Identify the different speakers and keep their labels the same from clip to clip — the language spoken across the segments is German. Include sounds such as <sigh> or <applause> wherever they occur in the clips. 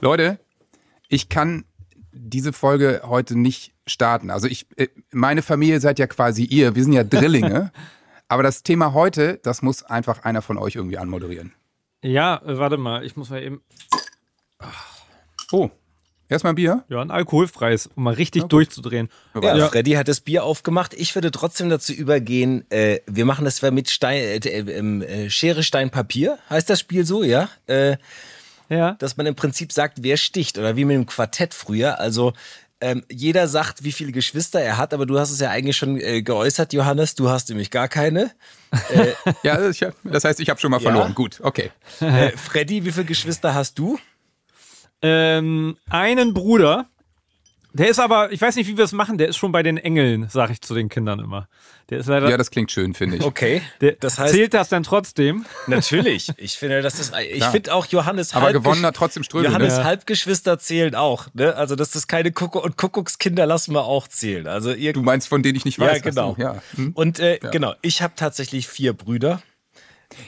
Speaker 1: Leute, ich kann diese Folge heute nicht starten. Also ich, äh, meine Familie seid ja quasi ihr. Wir sind ja <laughs> Drillinge. Aber das Thema heute, das muss einfach einer von euch irgendwie anmoderieren.
Speaker 2: Ja, äh, warte mal, ich muss mal eben.
Speaker 1: Oh, erstmal ein Bier?
Speaker 2: Ja, ein alkoholfreies, um mal richtig durchzudrehen.
Speaker 3: Ja,
Speaker 2: Ja.
Speaker 3: Freddy hat das Bier aufgemacht. Ich würde trotzdem dazu übergehen, äh, wir machen das zwar mit Stein, äh, äh, äh, Schere, Stein, Papier. Heißt das Spiel so, ja? Äh,
Speaker 2: Ja.
Speaker 3: dass man im Prinzip sagt, wer sticht oder wie mit dem Quartett früher. Also ähm, jeder sagt, wie viele Geschwister er hat, aber du hast es ja eigentlich schon äh, geäußert, Johannes. Du hast nämlich gar keine. <laughs>
Speaker 1: Ja, ich hab, das heißt, ich habe schon mal
Speaker 3: Ja.
Speaker 1: verloren. Gut, okay.
Speaker 3: Äh, Freddy, wie viele Geschwister hast du?
Speaker 2: Ähm, einen Bruder. Der ist aber, ich weiß nicht, wie wir es machen, der ist schon bei den Engeln, sage ich zu den Kindern immer. Der ist leider.
Speaker 1: Ja, das klingt schön, finde ich.
Speaker 3: Okay.
Speaker 2: der,
Speaker 3: das heißt-
Speaker 2: zählt das dann trotzdem?
Speaker 3: Natürlich. Ich finde, das ist. Ich finde auch Johannes
Speaker 1: Aber
Speaker 3: Halbgesch-
Speaker 1: gewonnen hat trotzdem Ströbel.
Speaker 3: Johannes
Speaker 1: Ne?
Speaker 3: Halbgeschwister zählen auch. Ne? Also, dass das keine Kuckuck und Kuckuckskinder lassen wir auch zählen. Also, ihr.
Speaker 1: Du meinst von denen ich nicht weiß.
Speaker 3: ja, genau.
Speaker 1: So, ja. Hm.
Speaker 3: Und äh, genau, ich habe tatsächlich vier Brüder.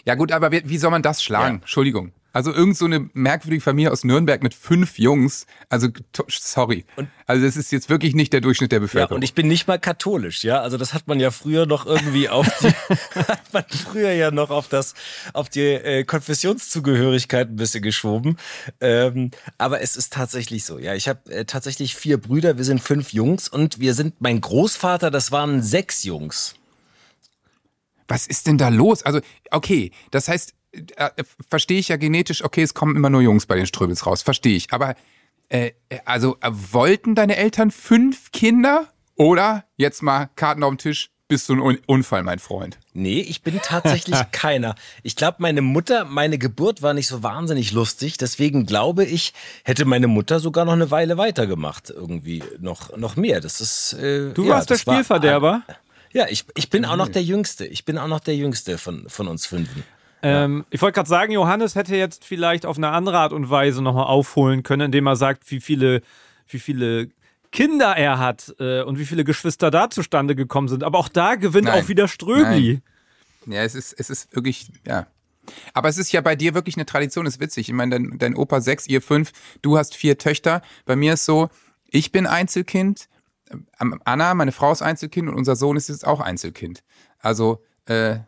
Speaker 1: ja gut, aber wie, wie soll man das schlagen? Entschuldigung. Also irgend so eine merkwürdige Familie aus Nürnberg mit fünf Jungs. Also sorry. also das ist jetzt wirklich nicht der Durchschnitt der
Speaker 3: Ja,
Speaker 1: Bevölkerung.
Speaker 3: und ich bin nicht mal katholisch, ja. Also das hat man ja früher noch irgendwie auf die, <laughs> hat man früher ja noch auf das, auf die äh, Konfessionszugehörigkeit ein bisschen geschoben. Ähm, aber es ist tatsächlich so, ja. Ich habe äh, tatsächlich vier Brüder, wir sind fünf Jungs und wir sind, mein Großvater, das waren sechs Jungs.
Speaker 1: Was ist denn da los? Also, okay, das heißt, äh, verstehe ich ja genetisch, okay, es kommen immer nur Jungs bei den Ströbels raus, verstehe ich. Aber, äh, also, äh, wollten deine Eltern fünf Kinder? Oder, jetzt mal Karten auf den Tisch, bist du ein Un Unfall, mein Freund?
Speaker 3: Nee, ich bin tatsächlich <laughs> keiner. Ich glaube, meine Mutter, meine Geburt war nicht so wahnsinnig lustig. Deswegen glaube ich, hätte meine Mutter sogar noch eine Weile weitergemacht. Irgendwie noch, noch mehr. Das ist. Äh,
Speaker 2: Du
Speaker 3: ja,
Speaker 2: warst der
Speaker 3: das war-
Speaker 2: Spielverderber.
Speaker 3: Ja, ich, ich bin auch noch der Jüngste. Ich bin auch noch der Jüngste von, von uns Fünfen.
Speaker 2: Ähm, ich wollte gerade sagen, Johannes hätte jetzt vielleicht auf eine andere Art und Weise nochmal aufholen können, indem er sagt, wie viele, wie viele Kinder er hat äh, und wie viele Geschwister da zustande gekommen sind. Aber auch da gewinnt
Speaker 1: Nein.
Speaker 2: auch wieder Ströbli.
Speaker 1: Ja, es ist, es ist wirklich, ja. Aber es ist ja bei dir wirklich eine Tradition, ist witzig. Ich meine, dein, dein Opa sechs, ihr fünf, du hast vier Töchter. Bei mir ist so, ich bin Einzelkind, ähm, Anna, meine Frau ist Einzelkind und unser Sohn ist jetzt auch Einzelkind. Also, äh,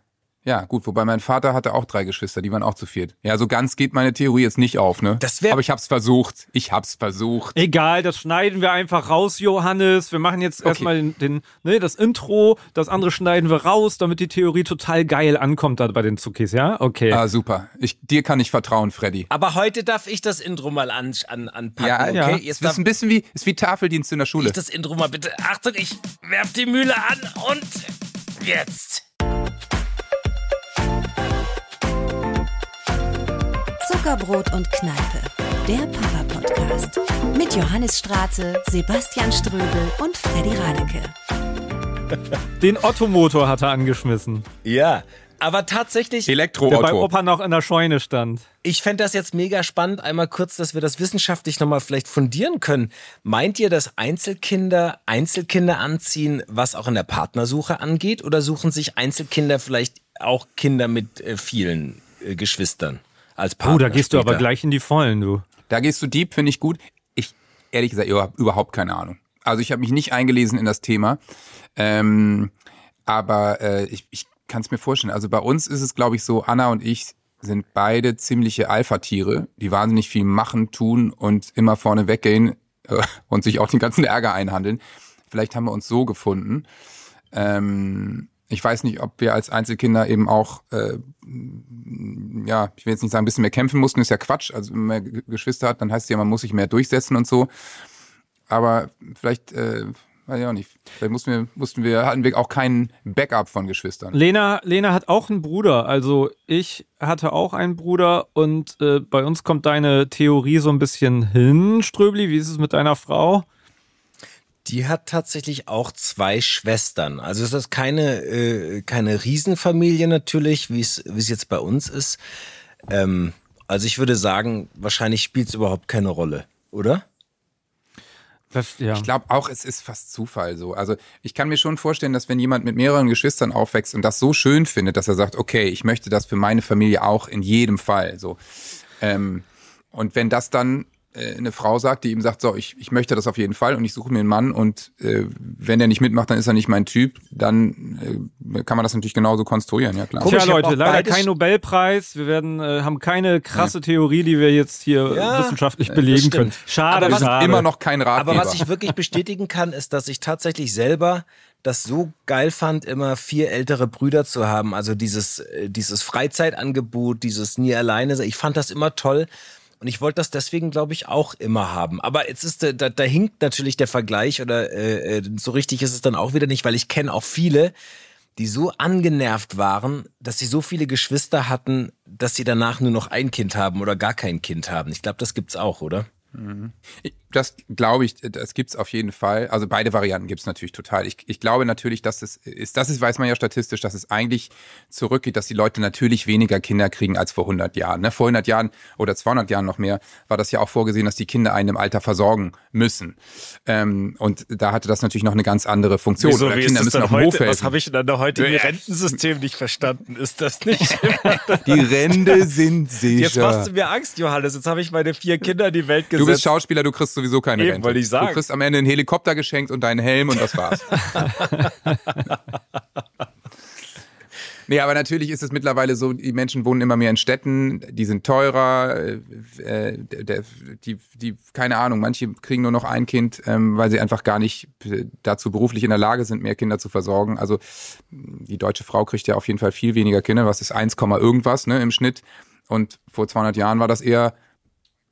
Speaker 1: ja, gut, wobei mein Vater hatte auch drei Geschwister, die waren auch zu viert. Ja, so ganz geht meine Theorie jetzt nicht auf, ne?
Speaker 3: Das wär-
Speaker 1: Aber ich hab's versucht. Ich hab's versucht.
Speaker 2: Egal, das schneiden wir einfach raus, Johannes. Wir machen jetzt erstmal den, den, ne, das Intro, das andere schneiden wir raus, damit die Theorie total geil ankommt da bei den Zuckis, ja? Okay.
Speaker 1: Ah, super. Ich, dir kann ich vertrauen, Freddy.
Speaker 3: Aber heute darf ich das Intro mal an, an, anpacken.
Speaker 1: Ja,
Speaker 3: okay?
Speaker 1: ja.
Speaker 3: Jetzt
Speaker 1: Es
Speaker 3: darf
Speaker 1: ist ein bisschen wie, ist wie Tafeldienst in der Schule.
Speaker 3: ich das Intro mal bitte. Achtung, ich werf die Mühle an und jetzt.
Speaker 4: Zuckerbrot und Kneipe, der Papa-Podcast. Mit Johannes Straße, Sebastian Ströbel und Freddy Radeke.
Speaker 2: Den Ottomotor hat er angeschmissen,
Speaker 3: Ja, aber tatsächlich.
Speaker 2: der bei. Opa noch in der Scheune stand.
Speaker 3: Ich fände das jetzt mega spannend, einmal kurz, dass wir das wissenschaftlich nochmal vielleicht fundieren können. Meint ihr, dass Einzelkinder Einzelkinder anziehen, was auch in der Partnersuche angeht? Oder suchen sich Einzelkinder vielleicht auch Kinder mit äh, vielen äh, Geschwistern als Partner?
Speaker 2: Oh, da gehst du aber
Speaker 3: später?
Speaker 2: gleich in die Vollen, du.
Speaker 1: Da gehst du deep, finde ich gut. Ich, ehrlich gesagt, ich habe überhaupt keine Ahnung. Also ich habe mich nicht eingelesen in das Thema. Ähm, aber äh, ich, ich kann es mir vorstellen. Also bei uns ist es, glaube ich, so, Anna und ich sind beide ziemliche Alpha-Tiere, die wahnsinnig viel machen, tun und immer vorne weggehen äh, und sich auch den ganzen Ärger einhandeln. Vielleicht haben wir uns so gefunden. Ähm, ich weiß nicht, ob wir als Einzelkinder eben auch, äh, ja, ich will jetzt nicht sagen, ein bisschen mehr kämpfen mussten, ist ja Quatsch. Also wenn man Ge- Geschwister hat, dann heißt es ja, man muss sich mehr durchsetzen und so. Aber vielleicht, äh, weiß ich auch nicht, vielleicht mussten wir, mussten wir, hatten wir auch keinen Backup von Geschwistern.
Speaker 2: Lena, Lena hat auch einen Bruder. Also ich hatte auch einen Bruder und äh, bei uns kommt deine Theorie so ein bisschen hin, Ströbli. Wie ist es mit deiner Frau?
Speaker 3: Die hat tatsächlich auch zwei Schwestern. Also es ist keine, äh, keine Riesenfamilie natürlich, wie es wie es jetzt bei uns ist. Ähm, also ich würde sagen, wahrscheinlich spielt es überhaupt keine Rolle, oder?
Speaker 2: Das, ja.
Speaker 1: Ich glaube auch, es ist fast Zufall so. Also ich kann mir schon vorstellen, dass wenn jemand mit mehreren Geschwistern aufwächst und das so schön findet, dass er sagt, okay, ich möchte das für meine Familie auch in jedem Fall so. Ähm, und wenn das dann äh, eine Frau sagt, die ihm sagt, so, ich, ich möchte das auf jeden Fall und ich suche mir einen Mann und äh, wenn der nicht mitmacht, dann ist er nicht mein Typ, dann äh, kann man das natürlich genauso konstruieren, ja klar.
Speaker 2: Tja, Leute, leider kein Nobelpreis. Wir werden, äh, haben keine krasse ja. Theorie, die wir jetzt hier ja, wissenschaftlich belegen können. Schade,
Speaker 1: aber
Speaker 2: was, schade.
Speaker 1: immer noch kein Ratgeber.
Speaker 3: Aber was ich wirklich bestätigen kann, ist, dass ich tatsächlich selber das so geil fand, immer vier ältere Brüder zu haben. Also dieses, äh, dieses Freizeitangebot, dieses nie alleine. Ich fand das immer toll. Und ich wollte das deswegen, glaube ich, auch immer haben. Aber jetzt ist da, da hinkt natürlich der Vergleich oder äh, äh, so richtig ist es dann auch wieder nicht, weil ich kenne auch viele, die so angenervt waren, dass sie so viele Geschwister hatten, dass sie danach nur noch ein Kind haben oder gar kein Kind haben. Ich glaube, das gibt's auch, oder?
Speaker 1: Das glaube ich, das gibt's auf jeden Fall. Also beide Varianten gibt's natürlich total. Ich, ich glaube natürlich, dass es ist, das ist, weiß man ja statistisch, dass es eigentlich zurückgeht, dass die Leute natürlich weniger Kinder kriegen als vor 100 Jahren. Ne? Vor 100 Jahren oder 200 Jahren noch mehr war das ja auch vorgesehen, dass die Kinder einen im Alter versorgen müssen. Ähm, und da hatte das natürlich noch eine ganz andere Funktion.
Speaker 3: Wieso, oder Kinder müssen auf dem Hof helfen. Was habe ich in der heutigen Rentensystem nicht verstanden? Ist das nicht? <laughs>
Speaker 1: die Rente sind sicher.
Speaker 3: Jetzt machst du mir Angst, Johannes. Jetzt habe ich meine vier Kinder in die Welt gesetzt.
Speaker 1: Du bist Schauspieler, du kriegst sowieso keine
Speaker 3: Eben,
Speaker 1: Rente.
Speaker 3: wollte ich sagen.
Speaker 1: Du kriegst am Ende einen Helikopter geschenkt und deinen Helm und das war's. <laughs> Nee, aber natürlich ist es mittlerweile so, die Menschen wohnen immer mehr in Städten, die sind teurer, äh, der, die, die, keine Ahnung, manche kriegen nur noch ein Kind, ähm, weil sie einfach gar nicht dazu beruflich in der Lage sind, mehr Kinder zu versorgen. Also die deutsche Frau kriegt ja auf jeden Fall viel weniger Kinder, was ist 1, irgendwas ne, im Schnitt. Und vor 200 Jahren war das eher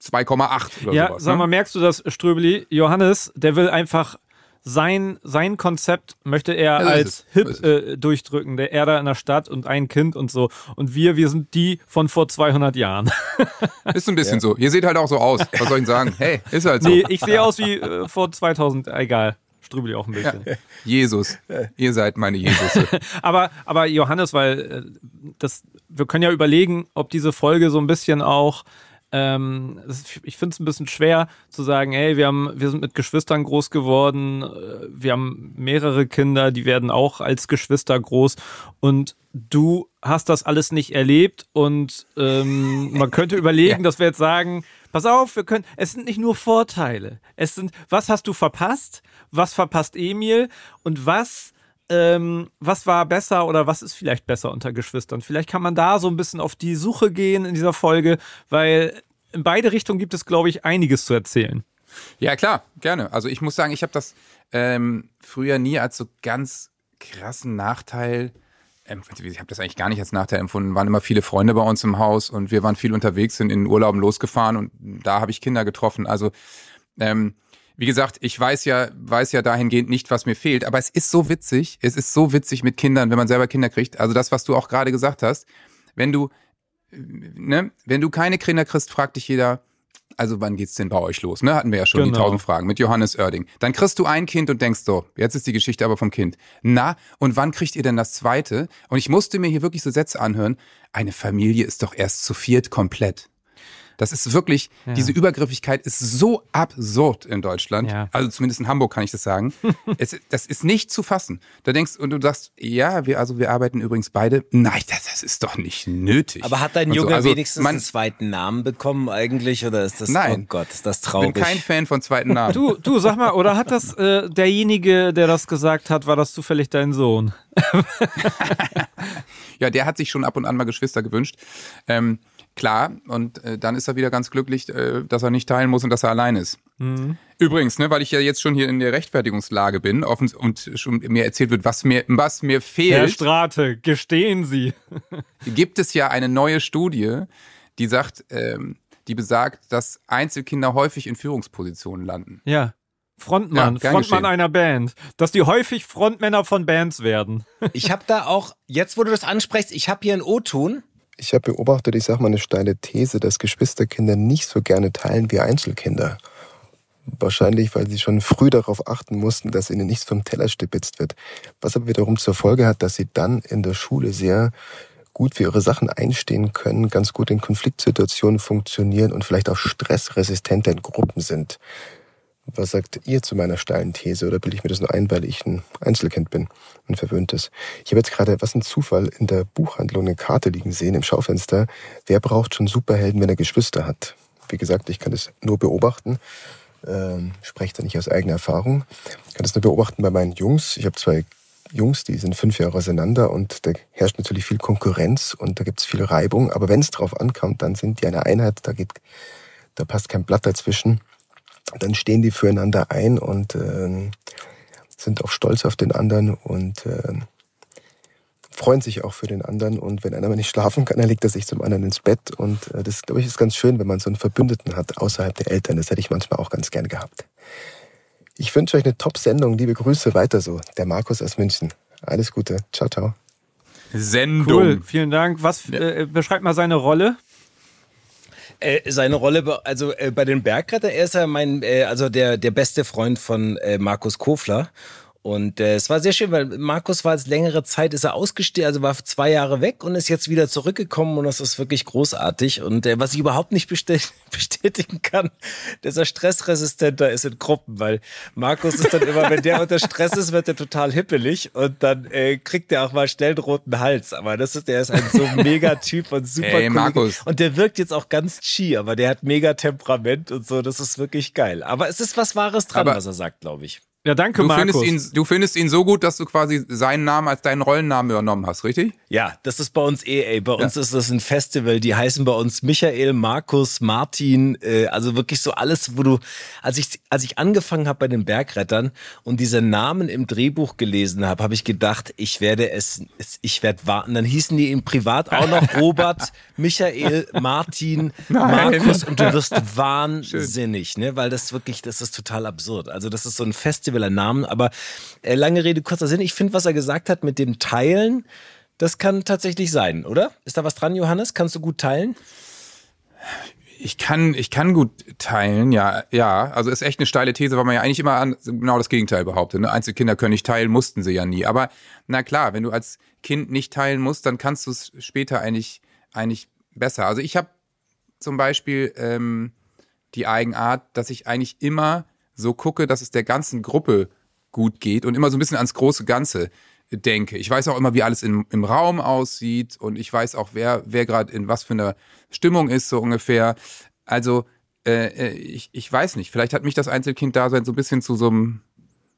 Speaker 1: 2,8 oder
Speaker 2: ja,
Speaker 1: sowas.
Speaker 2: sag mal,
Speaker 1: ne?
Speaker 2: merkst du das, Ströbeli? Johannes, der will einfach sein, sein Konzept möchte er
Speaker 1: Ja,
Speaker 2: als
Speaker 1: es.
Speaker 2: hip äh, durchdrücken. Der er da in der Stadt und ein Kind und so. Und wir, wir sind die von vor 200 Jahren. <laughs>
Speaker 1: Ist so ein bisschen so. Ihr seht halt auch so aus. Was soll ich sagen? Hey, ist halt so.
Speaker 2: nee, ich sehe aus wie äh, vor 2000. Egal. Ströbeli auch ein bisschen.
Speaker 1: Jesus. Ihr seid meine Jesus. <laughs>
Speaker 2: Aber, aber Johannes, weil äh, das, wir können ja überlegen, ob diese Folge so ein bisschen auch, ähm, ich finde es ein bisschen schwer zu sagen, hey, wir haben, wir sind mit Geschwistern groß geworden, äh, wir haben mehrere Kinder, die werden auch als Geschwister groß. Und du hast das alles nicht erlebt und ähm, man könnte überlegen, <laughs>
Speaker 1: Ja.
Speaker 2: dass wir jetzt sagen, pass auf, wir können, es sind nicht nur Vorteile, es sind, was hast du verpasst, was verpasst Emil? Und was ähm, was war besser oder was ist vielleicht besser unter Geschwistern? Vielleicht kann man da so ein bisschen auf die Suche gehen in dieser Folge, weil in beide Richtungen gibt es, glaube ich, einiges zu erzählen.
Speaker 1: Ja, klar, gerne. Also ich muss sagen, ich habe das ähm, früher nie als so ganz krassen Nachteil, ähm, ich habe das eigentlich gar nicht als Nachteil empfunden, waren immer viele Freunde bei uns im Haus und wir waren viel unterwegs, sind in Urlauben losgefahren und da habe ich Kinder getroffen. Also ähm, wie gesagt, ich weiß ja, weiß ja dahingehend nicht, was mir fehlt, aber es ist so witzig, es ist so witzig mit Kindern, wenn man selber Kinder kriegt. Also das, was du auch gerade gesagt hast, wenn du, ne, wenn du keine Kinder kriegst, fragt dich jeder, also wann geht's denn bei euch los? Ne, hatten wir ja schon die
Speaker 2: Genau.
Speaker 1: tausend Fragen mit Johannes Oerding. Dann kriegst du ein Kind und denkst so, jetzt ist die Geschichte aber vom Kind. Na, und wann kriegt ihr denn das zweite? Und ich musste mir hier wirklich so Sätze anhören. Eine Familie ist doch erst zu viert komplett. Das ist wirklich, diese Übergriffigkeit ist so absurd in Deutschland.
Speaker 2: Ja.
Speaker 1: Also zumindest in Hamburg kann ich das sagen. <laughs> es, das ist nicht zu fassen. Da denkst und du sagst, ja, wir, also wir arbeiten übrigens beide. Nein, das, das ist doch nicht nötig.
Speaker 3: Aber hat dein
Speaker 1: Und so.
Speaker 3: Junge
Speaker 1: Also
Speaker 3: wenigstens
Speaker 1: man,
Speaker 3: einen zweiten Namen bekommen eigentlich oder ist das
Speaker 1: Nein.
Speaker 3: oh Gott, ist das
Speaker 1: Ich bin
Speaker 3: traurig?
Speaker 1: kein Fan von zweiten Namen.
Speaker 2: Du, du, sag mal, oder hat das äh, derjenige, der das gesagt hat, war das zufällig dein Sohn? <laughs>
Speaker 1: Ja, der hat sich schon ab und an mal Geschwister gewünscht. Ähm, klar, und äh, dann ist er wieder ganz glücklich, äh, dass er nicht teilen muss und dass er allein ist. Übrigens, ne, weil ich ja jetzt schon hier in der Rechtfertigungslage bin offen, und schon mir erzählt wird, was mir, was mir
Speaker 2: Herr
Speaker 1: fehlt,
Speaker 2: Strate, gestehen Sie. <laughs>
Speaker 1: gibt es ja eine neue Studie, die sagt, ähm, die besagt, dass Einzelkinder häufig in Führungspositionen landen.
Speaker 2: Ja. Frontmann,
Speaker 1: Ja,
Speaker 2: Frontmann
Speaker 1: geschehen.
Speaker 2: einer Band. Dass die häufig Frontmänner von Bands werden.
Speaker 3: Ich habe da auch, jetzt wo du das ansprichst, ich habe hier einen O-Ton.
Speaker 5: Ich habe beobachtet, ich sage mal eine steile These, dass Geschwisterkinder nicht so gerne teilen wie Einzelkinder. Wahrscheinlich, weil sie schon früh darauf achten mussten, dass ihnen nichts vom Teller stibitzt wird. Was aber wiederum zur Folge hat, dass sie dann in der Schule sehr gut für ihre Sachen einstehen können, ganz gut in Konfliktsituationen funktionieren und vielleicht auch stressresistenter in Gruppen sind. Was sagt ihr zu meiner steilen These oder bilde ich mir das nur ein, weil ich ein Einzelkind bin und verwöhntes? Ich habe jetzt gerade, was ein Zufall, in der Buchhandlung eine Karte liegen sehen im Schaufenster. Wer braucht schon Superhelden, wenn er Geschwister hat? wie gesagt, ich kann das nur beobachten. Ähm, spreche da nicht aus eigener Erfahrung. Ich kann das nur beobachten bei meinen Jungs. Ich habe zwei Jungs, die sind fünf Jahre auseinander und da herrscht natürlich viel Konkurrenz und da gibt es viel Reibung. Aber wenn es drauf ankommt, dann sind die eine Einheit, da geht, da passt kein Blatt dazwischen. Dann stehen die füreinander ein und äh, sind auch stolz auf den anderen und äh, freuen sich auch für den anderen. Und wenn einer mal nicht schlafen kann, dann legt er sich zum anderen ins Bett. Und äh, das, glaube ich, ist ganz schön, wenn man so einen Verbündeten hat außerhalb der Eltern. Das hätte ich manchmal auch ganz gern gehabt. Ich wünsche euch eine Top-Sendung. Liebe Grüße weiter so. Der Markus aus München. Alles Gute. Ciao, ciao.
Speaker 1: Sendung.
Speaker 2: Cool, vielen Dank. Was äh, beschreibt mal seine Rolle?
Speaker 3: Äh, seine Rolle, also äh, bei den Bergretter, er ist ja mein, äh, also der, der beste Freund von äh, Markus Kofler. Und äh, es war sehr schön, weil Markus war jetzt längere Zeit, ist er ausgestiegen, also war zwei Jahre weg und ist jetzt wieder zurückgekommen und das ist wirklich großartig. Und äh, was ich überhaupt nicht bestät- <laughs> bestätigen kann, dass er stressresistenter ist in Gruppen, weil Markus ist dann immer, wenn der unter Stress ist, wird er total hippelig und dann äh, kriegt er auch mal schnell einen roten Hals. Aber das ist, der ist ein so mega Typ und super
Speaker 1: Ey,
Speaker 3: Kollege.
Speaker 1: Markus.
Speaker 3: Und der wirkt jetzt auch ganz chi, aber der hat mega Temperament und so, das ist wirklich geil. Aber es ist was Wahres dran,
Speaker 1: Aber-
Speaker 3: was er sagt, glaube ich.
Speaker 2: Ja, danke,
Speaker 1: Du
Speaker 2: Markus.
Speaker 1: findest, ihn, du findest ihn so gut, dass du quasi seinen Namen als deinen Rollennamen übernommen hast, richtig?
Speaker 3: Ja, das ist bei uns eh, ey. Bei uns ist das ein Festival. Die heißen bei uns Michael, Markus, Martin. Äh, also wirklich so alles, wo du, als ich, als ich angefangen habe bei den Bergrettern und diese Namen im Drehbuch gelesen habe, habe ich gedacht, ich werde es, es ich werde warten. Dann hießen die im Privat auch noch <laughs> Robert, Michael, Martin, Markus und du wirst <laughs> wahnsinnig, ne? Weil das wirklich, das ist total absurd. Also das ist so ein Festival an Namen. Aber äh, lange Rede, kurzer Sinn. Ich finde, was er gesagt hat mit dem Teilen, das kann tatsächlich sein, oder? Ist da was dran, Johannes? Kannst du gut teilen?
Speaker 1: Ich kann, ich kann gut teilen, ja, ja. Also ist echt eine steile These, weil man ja eigentlich immer an, genau das Gegenteil behauptet. Ne? Einzelkinder können nicht teilen, mussten sie ja nie. Aber na klar, wenn du als Kind nicht teilen musst, dann kannst du es später eigentlich, eigentlich besser. Also ich habe zum Beispiel ähm, die Eigenart, dass ich eigentlich immer so gucke, dass es der ganzen Gruppe gut geht und immer so ein bisschen ans große Ganze denke. Ich weiß auch immer, wie alles im, im Raum aussieht und ich weiß auch, wer, wer gerade in was für einer Stimmung ist, so ungefähr. Also, äh, äh, ich, ich weiß nicht, vielleicht hat mich das Einzelkind-Dasein so ein bisschen zu so einem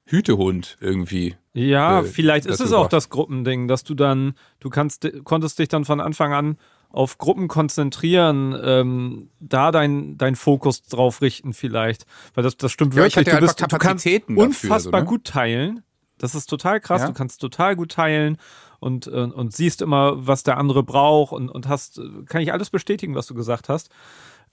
Speaker 1: Hütehund irgendwie.
Speaker 2: Ja,
Speaker 1: äh,
Speaker 2: vielleicht ist es auch
Speaker 1: gebracht.
Speaker 2: das Gruppending, dass du dann, du kannst, konntest dich dann von Anfang an auf Gruppen konzentrieren, ähm, da dein, dein Fokus drauf richten vielleicht. Weil das, das stimmt
Speaker 1: Ja, ich
Speaker 2: wirklich. Du, bist, du kannst
Speaker 1: Kapazitäten dafür,
Speaker 2: unfassbar
Speaker 1: so, ne?
Speaker 2: gut teilen. Das ist total krass.
Speaker 1: Ja.
Speaker 2: Du kannst total gut teilen und, äh, und siehst immer, was der andere braucht und, und hast, kann ich alles bestätigen, was du gesagt hast.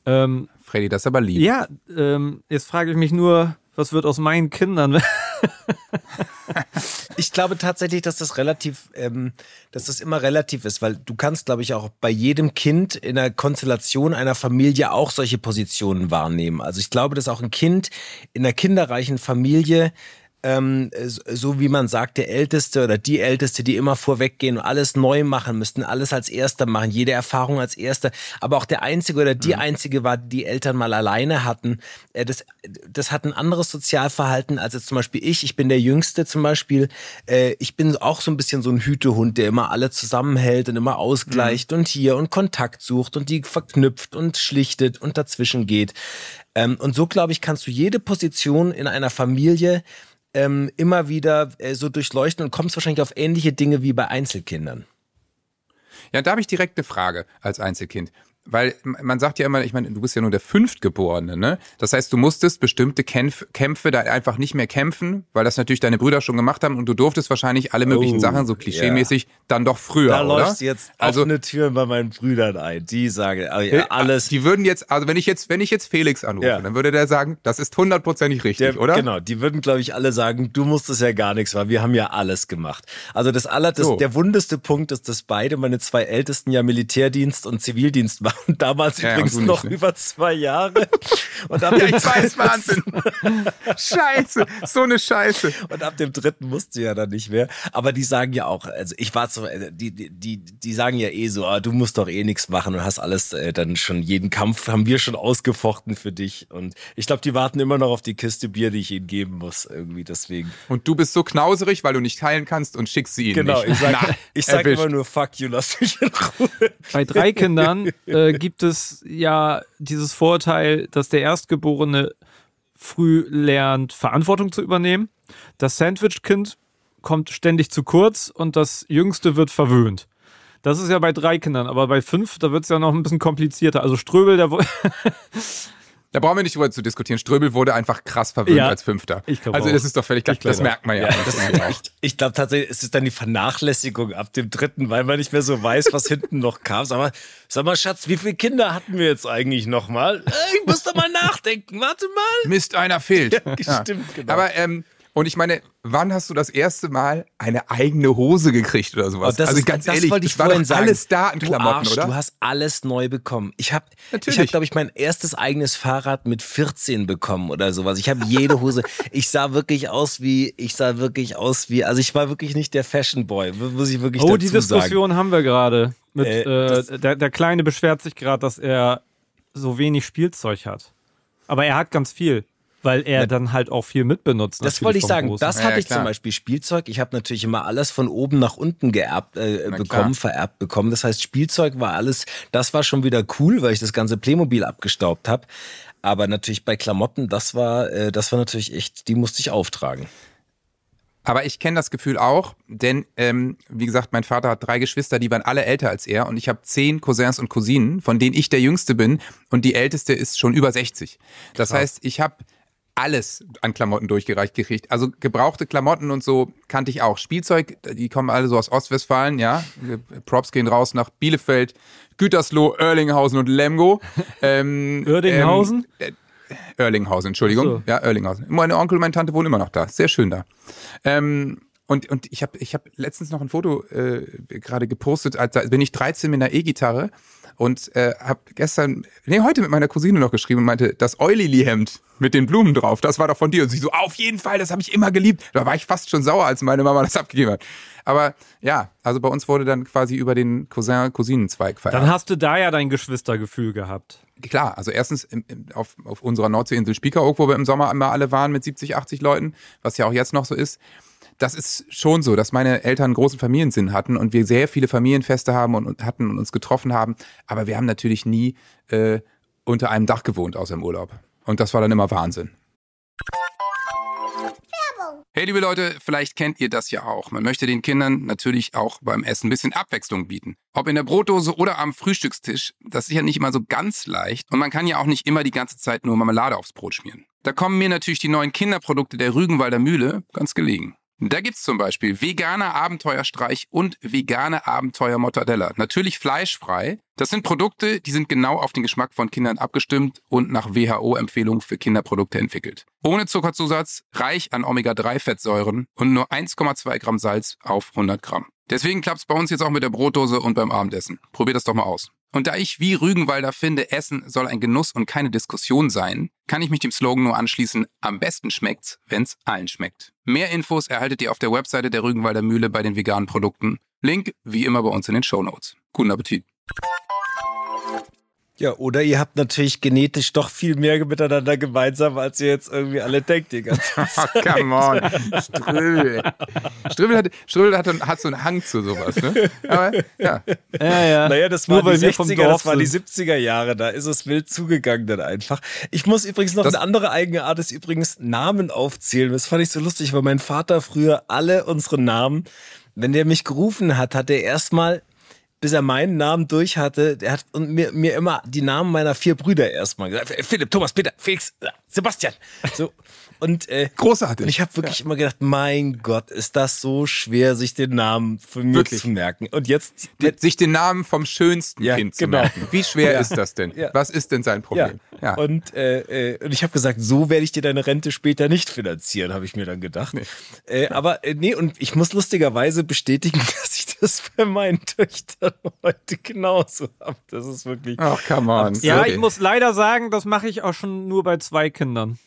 Speaker 2: Ähm,
Speaker 1: Freddy, das ist aber lieb.
Speaker 2: ja, ähm, jetzt frage ich mich nur, was wird aus meinen Kindern? <laughs> <laughs>
Speaker 3: Ich glaube tatsächlich, dass das relativ, ähm, dass das immer relativ ist, weil du kannst, glaube ich, auch bei jedem Kind in der Konstellation einer Familie auch solche Positionen wahrnehmen. Also ich glaube, dass auch ein Kind in einer kinderreichen Familie ähm, so- wie man sagt, der Älteste oder die Älteste, die immer vorweggehen und alles neu machen müssten, alles als Erster machen, jede Erfahrung als Erster, aber auch der Einzige oder die Einzige war, die Eltern mal alleine hatten. Äh, Das, das hat ein anderes Sozialverhalten als jetzt zum Beispiel ich. Ich bin der Jüngste zum Beispiel. Äh, Ich bin auch so ein bisschen so ein Hütehund, der immer alle zusammenhält und immer ausgleicht und hier und Kontakt sucht und die verknüpft und schlichtet und dazwischen geht. Ähm, Und so, glaube ich, kannst du jede Position in einer Familie ähm, immer wieder äh, so durchleuchten und kommst wahrscheinlich auf ähnliche Dinge wie bei Einzelkindern.
Speaker 1: Ja, da habe ich direkt eine Frage als Einzelkind. Weil man sagt ja immer, ich meine, du bist ja nur der Fünftgeborene, ne? Das heißt, du musstest bestimmte Kämpf Kämpfe da einfach nicht mehr kämpfen, weil das natürlich deine Brüder schon gemacht haben und du durftest wahrscheinlich alle möglichen
Speaker 3: Oh,
Speaker 1: Sachen, so klischeemäßig, dann doch früher,
Speaker 3: Da
Speaker 1: oder?
Speaker 3: läufst du jetzt
Speaker 1: also,
Speaker 3: auf eine Tür bei meinen Brüdern ein. Die sagen, ah, ja, alles.
Speaker 1: Die würden jetzt, also wenn ich jetzt, wenn ich jetzt Felix anrufe,
Speaker 3: Ja.
Speaker 1: dann würde der sagen, das ist hundertprozentig richtig,
Speaker 3: Der,
Speaker 1: oder?
Speaker 3: Genau, die würden, glaube ich, alle sagen, du musstest ja gar nichts, weil wir haben ja alles gemacht. Also das aller, das,
Speaker 1: So.
Speaker 3: der wundeste Punkt ist, dass beide meine zwei Ältesten ja Militärdienst und Zivildienst machen. Damals
Speaker 1: Ja,
Speaker 3: übrigens
Speaker 1: und du
Speaker 3: noch
Speaker 1: nicht, ne?
Speaker 3: über zwei Jahre. <laughs> Und ab,
Speaker 1: Ja,
Speaker 3: dem
Speaker 1: ich weiß, Wahnsinn. <laughs> Scheiße, so eine Scheiße.
Speaker 3: Und ab dem dritten musste ja dann nicht mehr. Aber die sagen ja auch, also ich war so, äh, die, die, die, die sagen ja eh so, ah, du musst doch eh nichts machen und hast alles äh, dann schon, jeden Kampf haben wir schon ausgefochten für dich. Und ich glaube, die warten immer noch auf die Kiste Bier, die ich ihnen geben muss, irgendwie deswegen.
Speaker 1: Und du bist so knauserig, weil du nicht teilen kannst und schickst sie ihnen
Speaker 3: Genau,
Speaker 1: nicht.
Speaker 3: ich sag,
Speaker 1: Na,
Speaker 3: ich sag
Speaker 1: erwischt.
Speaker 3: immer nur, fuck you, lass mich in Ruhe.
Speaker 2: Bei drei Kindern <laughs> äh, äh, gibt es ja dieses Vorurteil, dass der Erstgeborene früh lernt, Verantwortung zu übernehmen. Das Sandwich-Kind kommt ständig zu kurz und das Jüngste wird verwöhnt. Das ist ja bei drei Kindern, aber bei fünf, da wird es ja noch ein bisschen komplizierter. Also Ströbel, der <laughs>
Speaker 1: Da brauchen wir nicht drüber zu diskutieren. Ströbel wurde einfach krass verwöhnt
Speaker 2: Ja,
Speaker 1: als Fünfter.
Speaker 2: ich
Speaker 1: also
Speaker 2: auch.
Speaker 1: das ist doch völlig klar. Das merkt man ja.
Speaker 3: Das ist, ich glaube tatsächlich, es ist dann die Vernachlässigung ab dem dritten, weil man nicht mehr so weiß, was hinten noch kam. Sag mal, sag mal, Schatz, wie viele Kinder hatten wir jetzt eigentlich noch mal? Äh, Ich muss doch mal nachdenken. Warte mal.
Speaker 1: Mist, einer fehlt.
Speaker 3: Ja, stimmt, genau.
Speaker 1: Aber, ähm, und ich meine, wann hast du das erste Mal eine eigene Hose gekriegt oder sowas?
Speaker 3: Oh, das
Speaker 1: also
Speaker 3: ist-
Speaker 1: ganz
Speaker 3: das
Speaker 1: ehrlich,
Speaker 3: wollte ich
Speaker 1: das war
Speaker 3: vorhin
Speaker 1: doch
Speaker 3: sagen.
Speaker 1: alles da an
Speaker 3: Du
Speaker 1: Klamotten,
Speaker 3: Arsch,
Speaker 1: oder?
Speaker 3: Du hast alles neu bekommen. Ich habe, ich
Speaker 1: Natürlich.
Speaker 3: habe, glaube ich, mein erstes eigenes Fahrrad mit 14 bekommen oder sowas. Ich habe jede Hose. ich sah wirklich aus wie, ich sah wirklich aus wie, also ich war wirklich nicht der Fashion Boy, muss ich wirklich
Speaker 2: Oh,
Speaker 3: dazu
Speaker 2: die
Speaker 3: sagen.
Speaker 2: Diskussion haben wir gerade. Mit,
Speaker 3: Äh,
Speaker 2: äh, der, der Kleine beschwert sich gerade, dass er so wenig Spielzeug hat. Aber er hat ganz viel, weil er dann halt auch viel mitbenutzt.
Speaker 3: Das wollte ich sagen.
Speaker 2: Großen.
Speaker 3: Das hatte
Speaker 1: ja,
Speaker 3: ich
Speaker 1: klar.
Speaker 3: zum Beispiel Spielzeug. Ich habe natürlich immer alles von oben nach unten geerbt äh,
Speaker 1: Na
Speaker 3: bekommen,
Speaker 1: klar.
Speaker 3: vererbt bekommen. Das heißt, Spielzeug war alles, das war schon wieder cool, weil ich das ganze Playmobil abgestaubt habe. Aber natürlich bei Klamotten, das war, äh, das war natürlich echt, die musste ich auftragen.
Speaker 1: Aber ich kenne das Gefühl auch, denn ähm, wie gesagt, mein Vater hat drei Geschwister, die waren alle älter als er und ich habe zehn Cousins und Cousinen, von denen ich der Jüngste bin und die Älteste ist schon über 60. Das heißt, ich habe alles an Klamotten durchgereicht gekriegt. Also gebrauchte Klamotten und so kannte ich auch. Spielzeug, die kommen alle so aus Ostwestfalen, ja. Props gehen raus nach Bielefeld, Gütersloh, Erlinghausen und Lemgo. <laughs> Ähm,
Speaker 2: Oerdinghausen?
Speaker 1: Ähm, äh, Erlinghausen, Entschuldigung.
Speaker 2: So.
Speaker 1: Ja, Erlinghausen. Meine Onkel und meine Tante wohnen immer noch da. Sehr schön da. Ähm, und, und ich habe ich hab letztens noch ein Foto äh, gerade gepostet, als bin ich 13 mit einer E-Gitarre und äh, habe gestern, nee, heute mit meiner Cousine noch geschrieben und meinte, das Eulili-Hemd mit den Blumen drauf, das war doch von dir. Und sie so, auf jeden Fall, das habe ich immer geliebt. Da war ich fast schon sauer, als meine Mama das abgegeben hat. Aber ja, also bei uns wurde dann quasi über den Cousin-Cousinen-Zweig vererbt.
Speaker 2: Dann hast du da ja dein Geschwistergefühl gehabt.
Speaker 1: Klar, also erstens im, im, auf, auf unserer Nordseeinsel Spiekeroog, wo wir im Sommer immer alle waren mit 70, 80 Leuten, was ja auch jetzt noch so ist. Das ist schon so, dass meine Eltern einen großen Familiensinn hatten und wir sehr viele Familienfeste haben und, und hatten und uns getroffen haben. Aber wir haben natürlich nie äh, unter einem Dach gewohnt, außer im Urlaub. Und das war dann immer Wahnsinn. Hey liebe Leute, vielleicht kennt ihr das ja auch. Man möchte den Kindern natürlich auch beim Essen ein bisschen Abwechslung bieten. Ob in der Brotdose oder am Frühstückstisch, das ist ja nicht immer so ganz leicht. Und man kann ja auch nicht immer die ganze Zeit nur Marmelade aufs Brot schmieren. Da kommen mir natürlich die neuen Kinderprodukte der Rügenwalder Mühle ganz gelegen. Da gibt's zum Beispiel veganer Abenteuerstreich und vegane Abenteuer Mortadella. Natürlich fleischfrei. Das sind Produkte, die sind genau auf den Geschmack von Kindern abgestimmt und nach WHO-Empfehlung für Kinderprodukte entwickelt. Ohne Zuckerzusatz, reich an Omega-3-Fettsäuren und nur 1,2 Gramm Salz auf 100 Gramm. Deswegen klappt's bei uns jetzt auch mit der Brotdose und beim Abendessen. Probiert das doch mal aus. Und da ich wie Rügenwalder finde, Essen soll ein Genuss und keine Diskussion sein, kann ich mich dem Slogan nur anschließen, am besten schmeckt's, wenn's allen schmeckt. Mehr Infos erhaltet ihr auf der Webseite der Rügenwalder Mühle bei den veganen Produkten. Link wie immer bei uns in den Shownotes. Guten Appetit.
Speaker 3: Ja, oder ihr habt natürlich genetisch doch viel mehr miteinander gemeinsam, als ihr jetzt irgendwie alle denkt. Die ganze <laughs>
Speaker 1: Oh, come on. Ströbel. Ströbel, hat, Ströbel hat, hat so einen Hang zu sowas, ne? Aber ja.
Speaker 2: Ja, ja.
Speaker 3: Naja, das
Speaker 2: Nur
Speaker 3: waren
Speaker 2: weil
Speaker 3: die
Speaker 2: wir vom
Speaker 3: 60er,
Speaker 2: Dorf
Speaker 3: das waren die
Speaker 2: sind.
Speaker 3: 70er Jahre, da ist es wild zugegangen dann einfach. Ich muss übrigens noch
Speaker 1: Das-
Speaker 3: eine andere eigene Art ist übrigens Namen aufzählen. Das fand ich so lustig, weil mein Vater früher alle unsere Namen, wenn der mich gerufen hat, hat er erstmal bis er meinen Namen durch hatte, der hat mir, mir immer die Namen meiner vier Brüder erstmal gesagt. Philipp, Thomas, Peter, Felix, Sebastian. So. Und, äh,
Speaker 1: Großartig.
Speaker 3: und ich habe wirklich immer gedacht, mein Gott, ist das so schwer, sich den Namen von mir
Speaker 1: Wirklich.
Speaker 3: zu merken. Und jetzt,
Speaker 1: Die- sich den Namen vom schönsten
Speaker 3: Ja,
Speaker 1: Kind zu
Speaker 3: genau.
Speaker 1: merken. Wie schwer <laughs>
Speaker 3: Ja.
Speaker 1: ist das denn?
Speaker 3: Ja.
Speaker 1: Was ist denn sein Problem? Ja.
Speaker 3: Und, äh, äh, und ich habe gesagt, so werde ich dir deine Rente später nicht finanzieren, habe ich mir dann gedacht. Äh, aber äh, nee, und ich muss lustigerweise bestätigen, <laughs> das bei meinen Töchtern heute genauso habe. Das ist wirklich.
Speaker 1: Ach, come on.
Speaker 2: Ja,
Speaker 1: Okay.
Speaker 2: ich muss leider sagen, das mache ich auch schon nur bei zwei Kindern.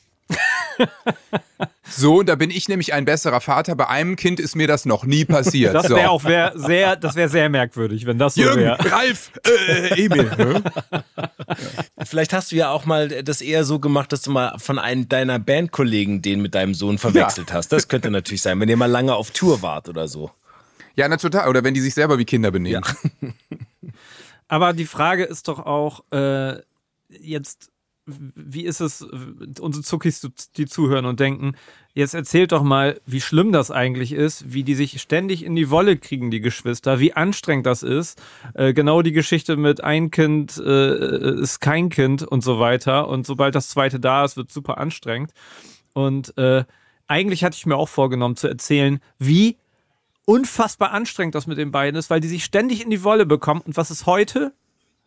Speaker 1: So, und da bin ich nämlich ein besserer Vater. Bei einem Kind ist mir das noch nie passiert.
Speaker 2: Das
Speaker 1: so.
Speaker 2: wäre auch wär, sehr, das wäre sehr merkwürdig, wenn das so wäre.
Speaker 1: Ralf, äh, Emil. ne? <laughs>
Speaker 3: Vielleicht hast du ja auch mal das eher so gemacht, dass du mal von einem deiner Bandkollegen den mit deinem Sohn verwechselt hast. Das könnte natürlich sein, wenn ihr mal lange auf Tour wart oder so.
Speaker 1: Ja, na total. Oder wenn die sich selber wie Kinder benehmen. <laughs>
Speaker 2: Aber die Frage ist doch auch äh, jetzt, wie ist es, unsere Zuckis, die zuhören und denken, jetzt erzählt doch mal, wie schlimm das eigentlich ist, wie die sich ständig in die Wolle kriegen, die Geschwister, wie anstrengend das ist. Äh, genau die Geschichte mit ein Kind äh, ist kein Kind und so weiter. Und sobald das zweite da ist, wird super anstrengend. Und äh, eigentlich hatte ich mir auch vorgenommen zu erzählen, wie unfassbar anstrengend das mit den beiden ist, weil die sich ständig in die Wolle bekommen. Und was ist heute?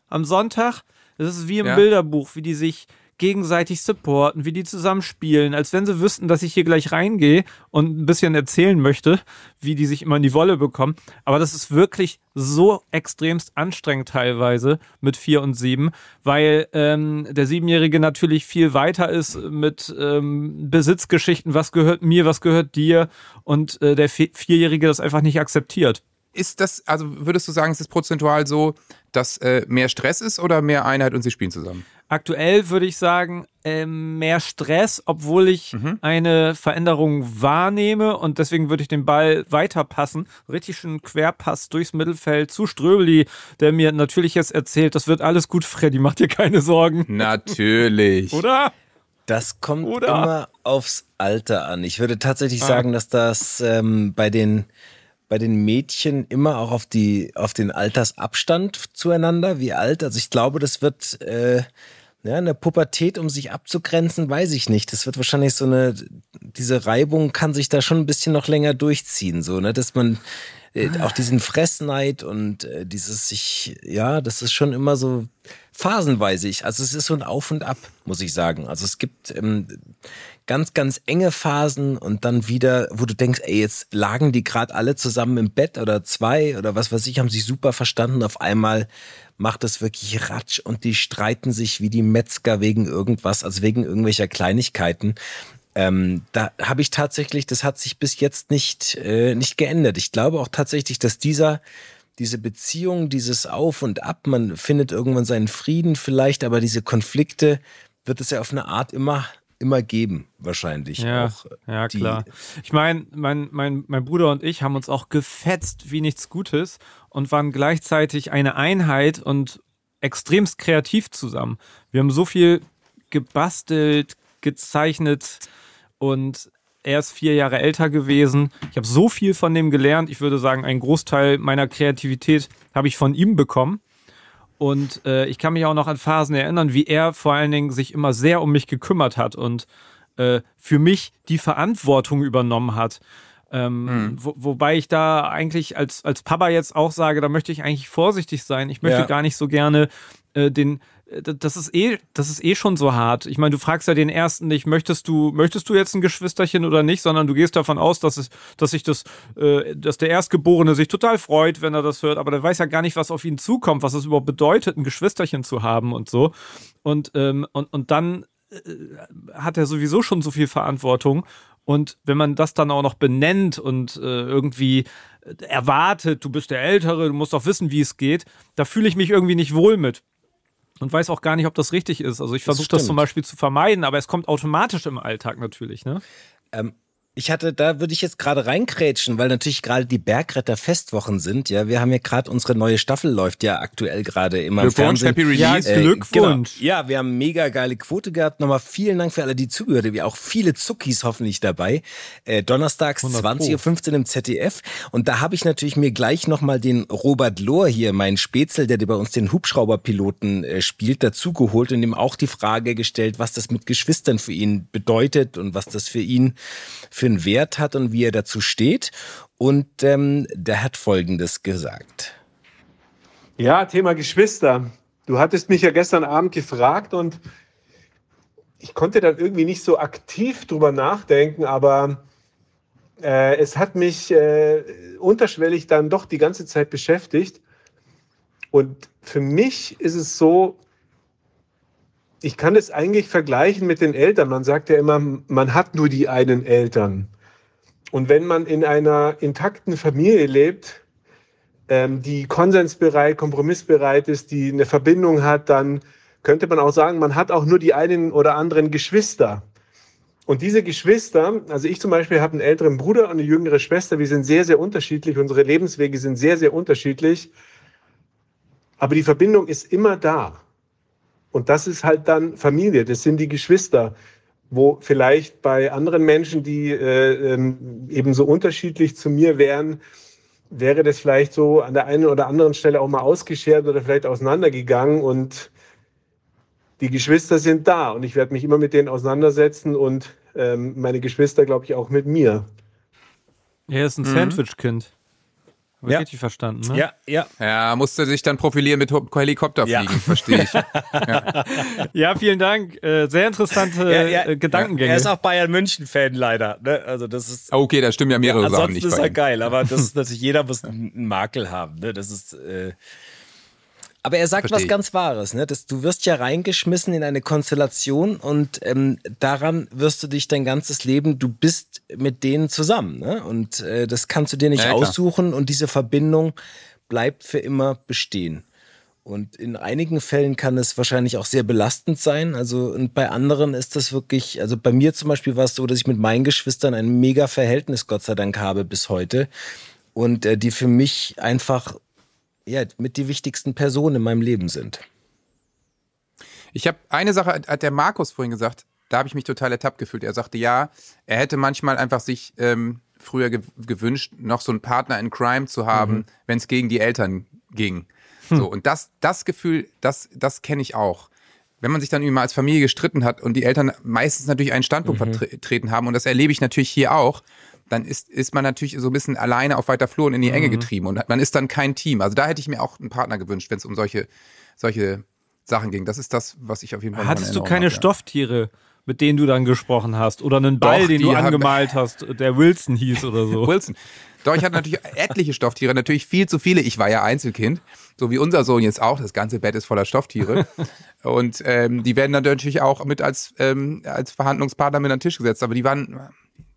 Speaker 2: Am Sonntag? Das ist wie im ja. Bilderbuch, wie die sich gegenseitig supporten, wie die zusammen spielen, als wenn sie wüssten, dass ich hier gleich reingehe und ein bisschen erzählen möchte, wie die sich immer in die Wolle bekommen. Aber das ist wirklich so extremst anstrengend teilweise mit vier und sieben, weil ähm, der Siebenjährige natürlich viel weiter ist mit ähm, Besitzgeschichten, was gehört mir, was gehört dir und äh, der Vierjährige das einfach nicht akzeptiert.
Speaker 1: Ist das, also würdest du sagen, ist es prozentual so, dass äh, mehr Stress ist oder mehr Einheit und sie spielen zusammen?
Speaker 2: Aktuell würde ich sagen, äh, mehr Stress, obwohl ich mhm. eine Veränderung wahrnehme und deswegen würde ich den Ball weiterpassen. Richtig schön Querpass durchs Mittelfeld zu Ströbeli, der mir natürlich jetzt erzählt, das wird alles gut, Freddy, mach dir keine Sorgen.
Speaker 1: Natürlich. <laughs>
Speaker 2: Oder?
Speaker 3: Das kommt Oder? immer aufs Alter an. Ich würde tatsächlich ah. sagen, dass das ähm, bei den bei den Mädchen immer auch auf die auf den Altersabstand zueinander, wie alt. Also ich glaube, das wird äh, ja, eine Pubertät, um sich abzugrenzen, weiß ich nicht. Das wird wahrscheinlich so eine, diese Reibung kann sich da schon ein bisschen noch länger durchziehen, so, ne, dass man äh, auch diesen Fressneid und äh, dieses sich, ja, das ist schon immer so phasenweise. Also es ist so ein Auf und Ab, muss ich sagen. Also es gibt ähm, ganz, ganz enge Phasen und dann wieder, wo du denkst, ey, jetzt lagen die gerade alle zusammen im Bett oder zwei oder was weiß ich, haben sich super verstanden. Auf einmal macht es wirklich Ratsch und die streiten sich wie die Metzger wegen irgendwas, also wegen irgendwelcher Kleinigkeiten. Ähm, da habe ich tatsächlich, das hat sich bis jetzt nicht, äh, nicht geändert. Ich glaube auch tatsächlich, dass dieser, diese Beziehung, dieses Auf und Ab, man findet irgendwann seinen Frieden vielleicht, aber diese Konflikte wird es ja auf eine Art immer immer geben, wahrscheinlich.
Speaker 2: Ja,
Speaker 3: auch
Speaker 2: ja klar. Ich meine, mein, mein, mein Bruder und ich haben uns auch gefetzt wie nichts Gutes und waren gleichzeitig eine Einheit und extremst kreativ zusammen. Wir haben so viel gebastelt, gezeichnet und er ist vier Jahre älter gewesen. Ich habe so viel von dem gelernt. Ich würde sagen, einen Großteil meiner Kreativität habe ich von ihm bekommen. Und äh, ich kann mich auch noch an Phasen erinnern, wie er vor allen Dingen sich immer sehr um mich gekümmert hat und äh, für mich die Verantwortung übernommen hat. Ähm, mhm. wo, wobei ich da eigentlich als, als Papa jetzt auch sage, da möchte ich eigentlich vorsichtig sein. Ich möchte ja. gar nicht so gerne äh, den, das ist eh, das ist eh schon so hart. Ich meine, du fragst ja den ersten nicht, möchtest du, möchtest du jetzt ein Geschwisterchen oder nicht, sondern du gehst davon aus, dass es, dass sich das, äh, dass der Erstgeborene sich total freut, wenn er das hört, aber der weiß ja gar nicht, was auf ihn zukommt, was es überhaupt bedeutet, ein Geschwisterchen zu haben und so. Und, ähm, und, und dann äh, hat er sowieso schon so viel Verantwortung. Und wenn man das dann auch noch benennt und äh, irgendwie erwartet, du bist der Ältere, du musst doch wissen, wie es geht, da fühle ich mich irgendwie nicht wohl mit und weiß auch gar nicht, ob das richtig ist. Also ich versuche das, zum Beispiel zu vermeiden, aber es kommt automatisch im Alltag natürlich. Ne?
Speaker 3: Ähm, ich hatte, da würde ich jetzt gerade reinkrätschen, weil natürlich gerade die Bergretter Festwochen sind. Ja, wir haben ja gerade unsere neue Staffel läuft ja aktuell gerade immer im Fernsehen.
Speaker 2: Happy Release. Ja, Glückwunsch.
Speaker 3: Genau. Ja, wir haben mega geile Quote gehabt. Nochmal vielen Dank für alle, die zugehört haben. Wir auch viele Zuckis hoffentlich dabei. Äh, donnerstags 20.15 Uhr im ZDF. Und da habe ich natürlich mir gleich nochmal den Robert Lohr hier, meinen Spätzle, der bei uns den Hubschrauberpiloten äh, spielt, dazugeholt und ihm auch die Frage gestellt, was das mit Geschwistern für ihn bedeutet und was das für ihn für für einen Wert hat und wie er dazu steht. Und ähm, der hat Folgendes gesagt.
Speaker 6: Ja, Thema Geschwister. Du hattest mich ja gestern Abend gefragt und ich konnte dann irgendwie nicht so aktiv drüber nachdenken, aber äh, es hat mich äh, unterschwellig dann doch die ganze Zeit beschäftigt. Und für mich ist es so, ich kann es eigentlich vergleichen mit den Eltern. Man sagt ja immer, man hat nur die einen Eltern. Und wenn man in einer intakten Familie lebt, ähm, die konsensbereit, kompromissbereit ist, die eine Verbindung hat, dann könnte man auch sagen, man hat auch nur die einen oder anderen Geschwister. Und diese Geschwister, also ich zum Beispiel habe einen älteren Bruder und eine jüngere Schwester, wir sind sehr, sehr unterschiedlich, unsere Lebenswege sind sehr, sehr unterschiedlich. Aber die Verbindung ist immer da. Und das ist halt dann Familie, das sind die Geschwister, wo vielleicht bei anderen Menschen, die äh, ähm, eben so unterschiedlich zu mir wären, wäre das vielleicht so an der einen oder anderen Stelle auch mal ausgeschert oder vielleicht auseinandergegangen und die Geschwister sind da und ich werde mich immer mit denen auseinandersetzen und ähm, meine Geschwister, glaube ich, auch mit mir.
Speaker 2: Er ist ein
Speaker 1: Mhm.
Speaker 2: Sandwich-Kind.
Speaker 3: Ja.
Speaker 2: richtig verstanden, ne?
Speaker 3: Ja, ja.
Speaker 1: Ja, musste sich dann profilieren mit Helikopter
Speaker 3: Ja.
Speaker 1: fliegen, verstehe ich. <laughs>
Speaker 2: Ja, vielen Dank. Äh, sehr interessante
Speaker 3: Ja, ja.
Speaker 2: äh, Gedankengänge.
Speaker 3: Er ist auch Bayern München-Fan leider. Ne? Also das ist.
Speaker 1: Okay, da stimmen ja mehrere
Speaker 3: ja,
Speaker 1: Sachen
Speaker 3: ansonsten
Speaker 1: nicht
Speaker 3: ist
Speaker 1: bei
Speaker 3: er
Speaker 1: ihm.
Speaker 3: geil, aber das <laughs> ist natürlich, jeder muss einen Makel haben. Ne? Das ist. Äh aber er sagt
Speaker 1: Versteh
Speaker 3: was ganz Wahres, ne? Dass du wirst ja reingeschmissen in eine Konstellation und ähm, daran wirst du dich dein ganzes Leben, du bist mit denen zusammen, ne? Und äh, das kannst du dir nicht
Speaker 1: Ja, ja, klar.
Speaker 3: aussuchen und diese Verbindung bleibt für immer bestehen. Und in einigen Fällen kann es wahrscheinlich auch sehr belastend sein. Also, und bei anderen ist das wirklich, also bei mir zum Beispiel war es so, dass ich mit meinen Geschwistern ein mega Verhältnis, Gott sei Dank, habe bis heute. Und äh, die für mich einfach, ja, mit die wichtigsten Personen in meinem Leben sind.
Speaker 1: Ich habe eine Sache, hat der Markus vorhin gesagt, da habe ich mich total ertappt gefühlt. Er sagte, ja, er hätte manchmal einfach sich ähm, früher ge gewünscht, noch so einen Partner in Crime zu haben, wenn es gegen die Eltern ging. So, und das, das Gefühl, das, das kenne ich auch. Wenn man sich dann mal als Familie gestritten hat und die Eltern meistens natürlich einen Standpunkt vertreten haben, und das erlebe ich natürlich hier auch, dann ist, ist man natürlich so ein bisschen alleine auf weiter Flur und in die Enge getrieben und man ist dann kein Team. Also da hätte ich mir auch einen Partner gewünscht, wenn es um solche, solche Sachen ging. Das ist das, was ich auf jeden Fall
Speaker 2: Hattest du keine
Speaker 1: habe, ja.
Speaker 2: Stofftiere, mit denen du dann gesprochen hast? Oder einen Ball,
Speaker 1: Doch,
Speaker 2: den du angemalt hast, der Wilson hieß oder <laughs> so?
Speaker 1: Wilson. Doch, ich hatte natürlich etliche Stofftiere, natürlich viel zu viele. Ich war ja Einzelkind, so wie unser Sohn jetzt auch. Das ganze Bett ist voller Stofftiere. <laughs> Und ähm, die werden dann natürlich auch mit als, ähm, als Verhandlungspartner mit an den Tisch gesetzt. Aber die waren,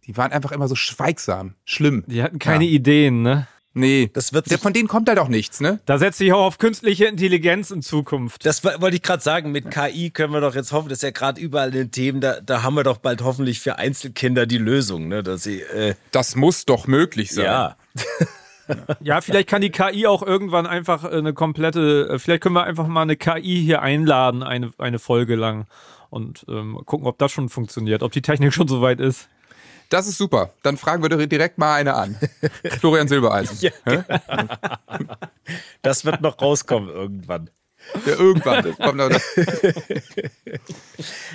Speaker 1: die waren einfach immer so schweigsam, schlimm.
Speaker 2: Die hatten keine
Speaker 1: Ja.
Speaker 2: Ideen, ne?
Speaker 1: Nee,
Speaker 3: Das wird sich-
Speaker 1: von denen kommt halt auch nichts, ne?
Speaker 2: Da setze ich auch auf künstliche Intelligenz in Zukunft.
Speaker 3: Das wo- wollte ich gerade sagen, mit KI können wir doch jetzt hoffen, das ist ja gerade überall in den Themen, da, da haben wir doch bald hoffentlich für Einzelkinder die Lösung, ne? Dass sie, äh,
Speaker 1: Das muss doch möglich sein.
Speaker 3: ja. <laughs>
Speaker 2: Ja, vielleicht kann die KI auch irgendwann einfach äh, eine komplette, äh, vielleicht können wir einfach mal eine KI hier einladen, eine, eine Folge lang. Und ähm, gucken, ob das schon funktioniert, ob die Technik schon soweit ist.
Speaker 1: Das ist super. Dann fragen wir doch direkt mal eine an. <laughs> Florian Silbereisen.
Speaker 3: Ja, Das wird noch rauskommen irgendwann.
Speaker 1: Ja, irgendwann. Das kommt noch das. <laughs>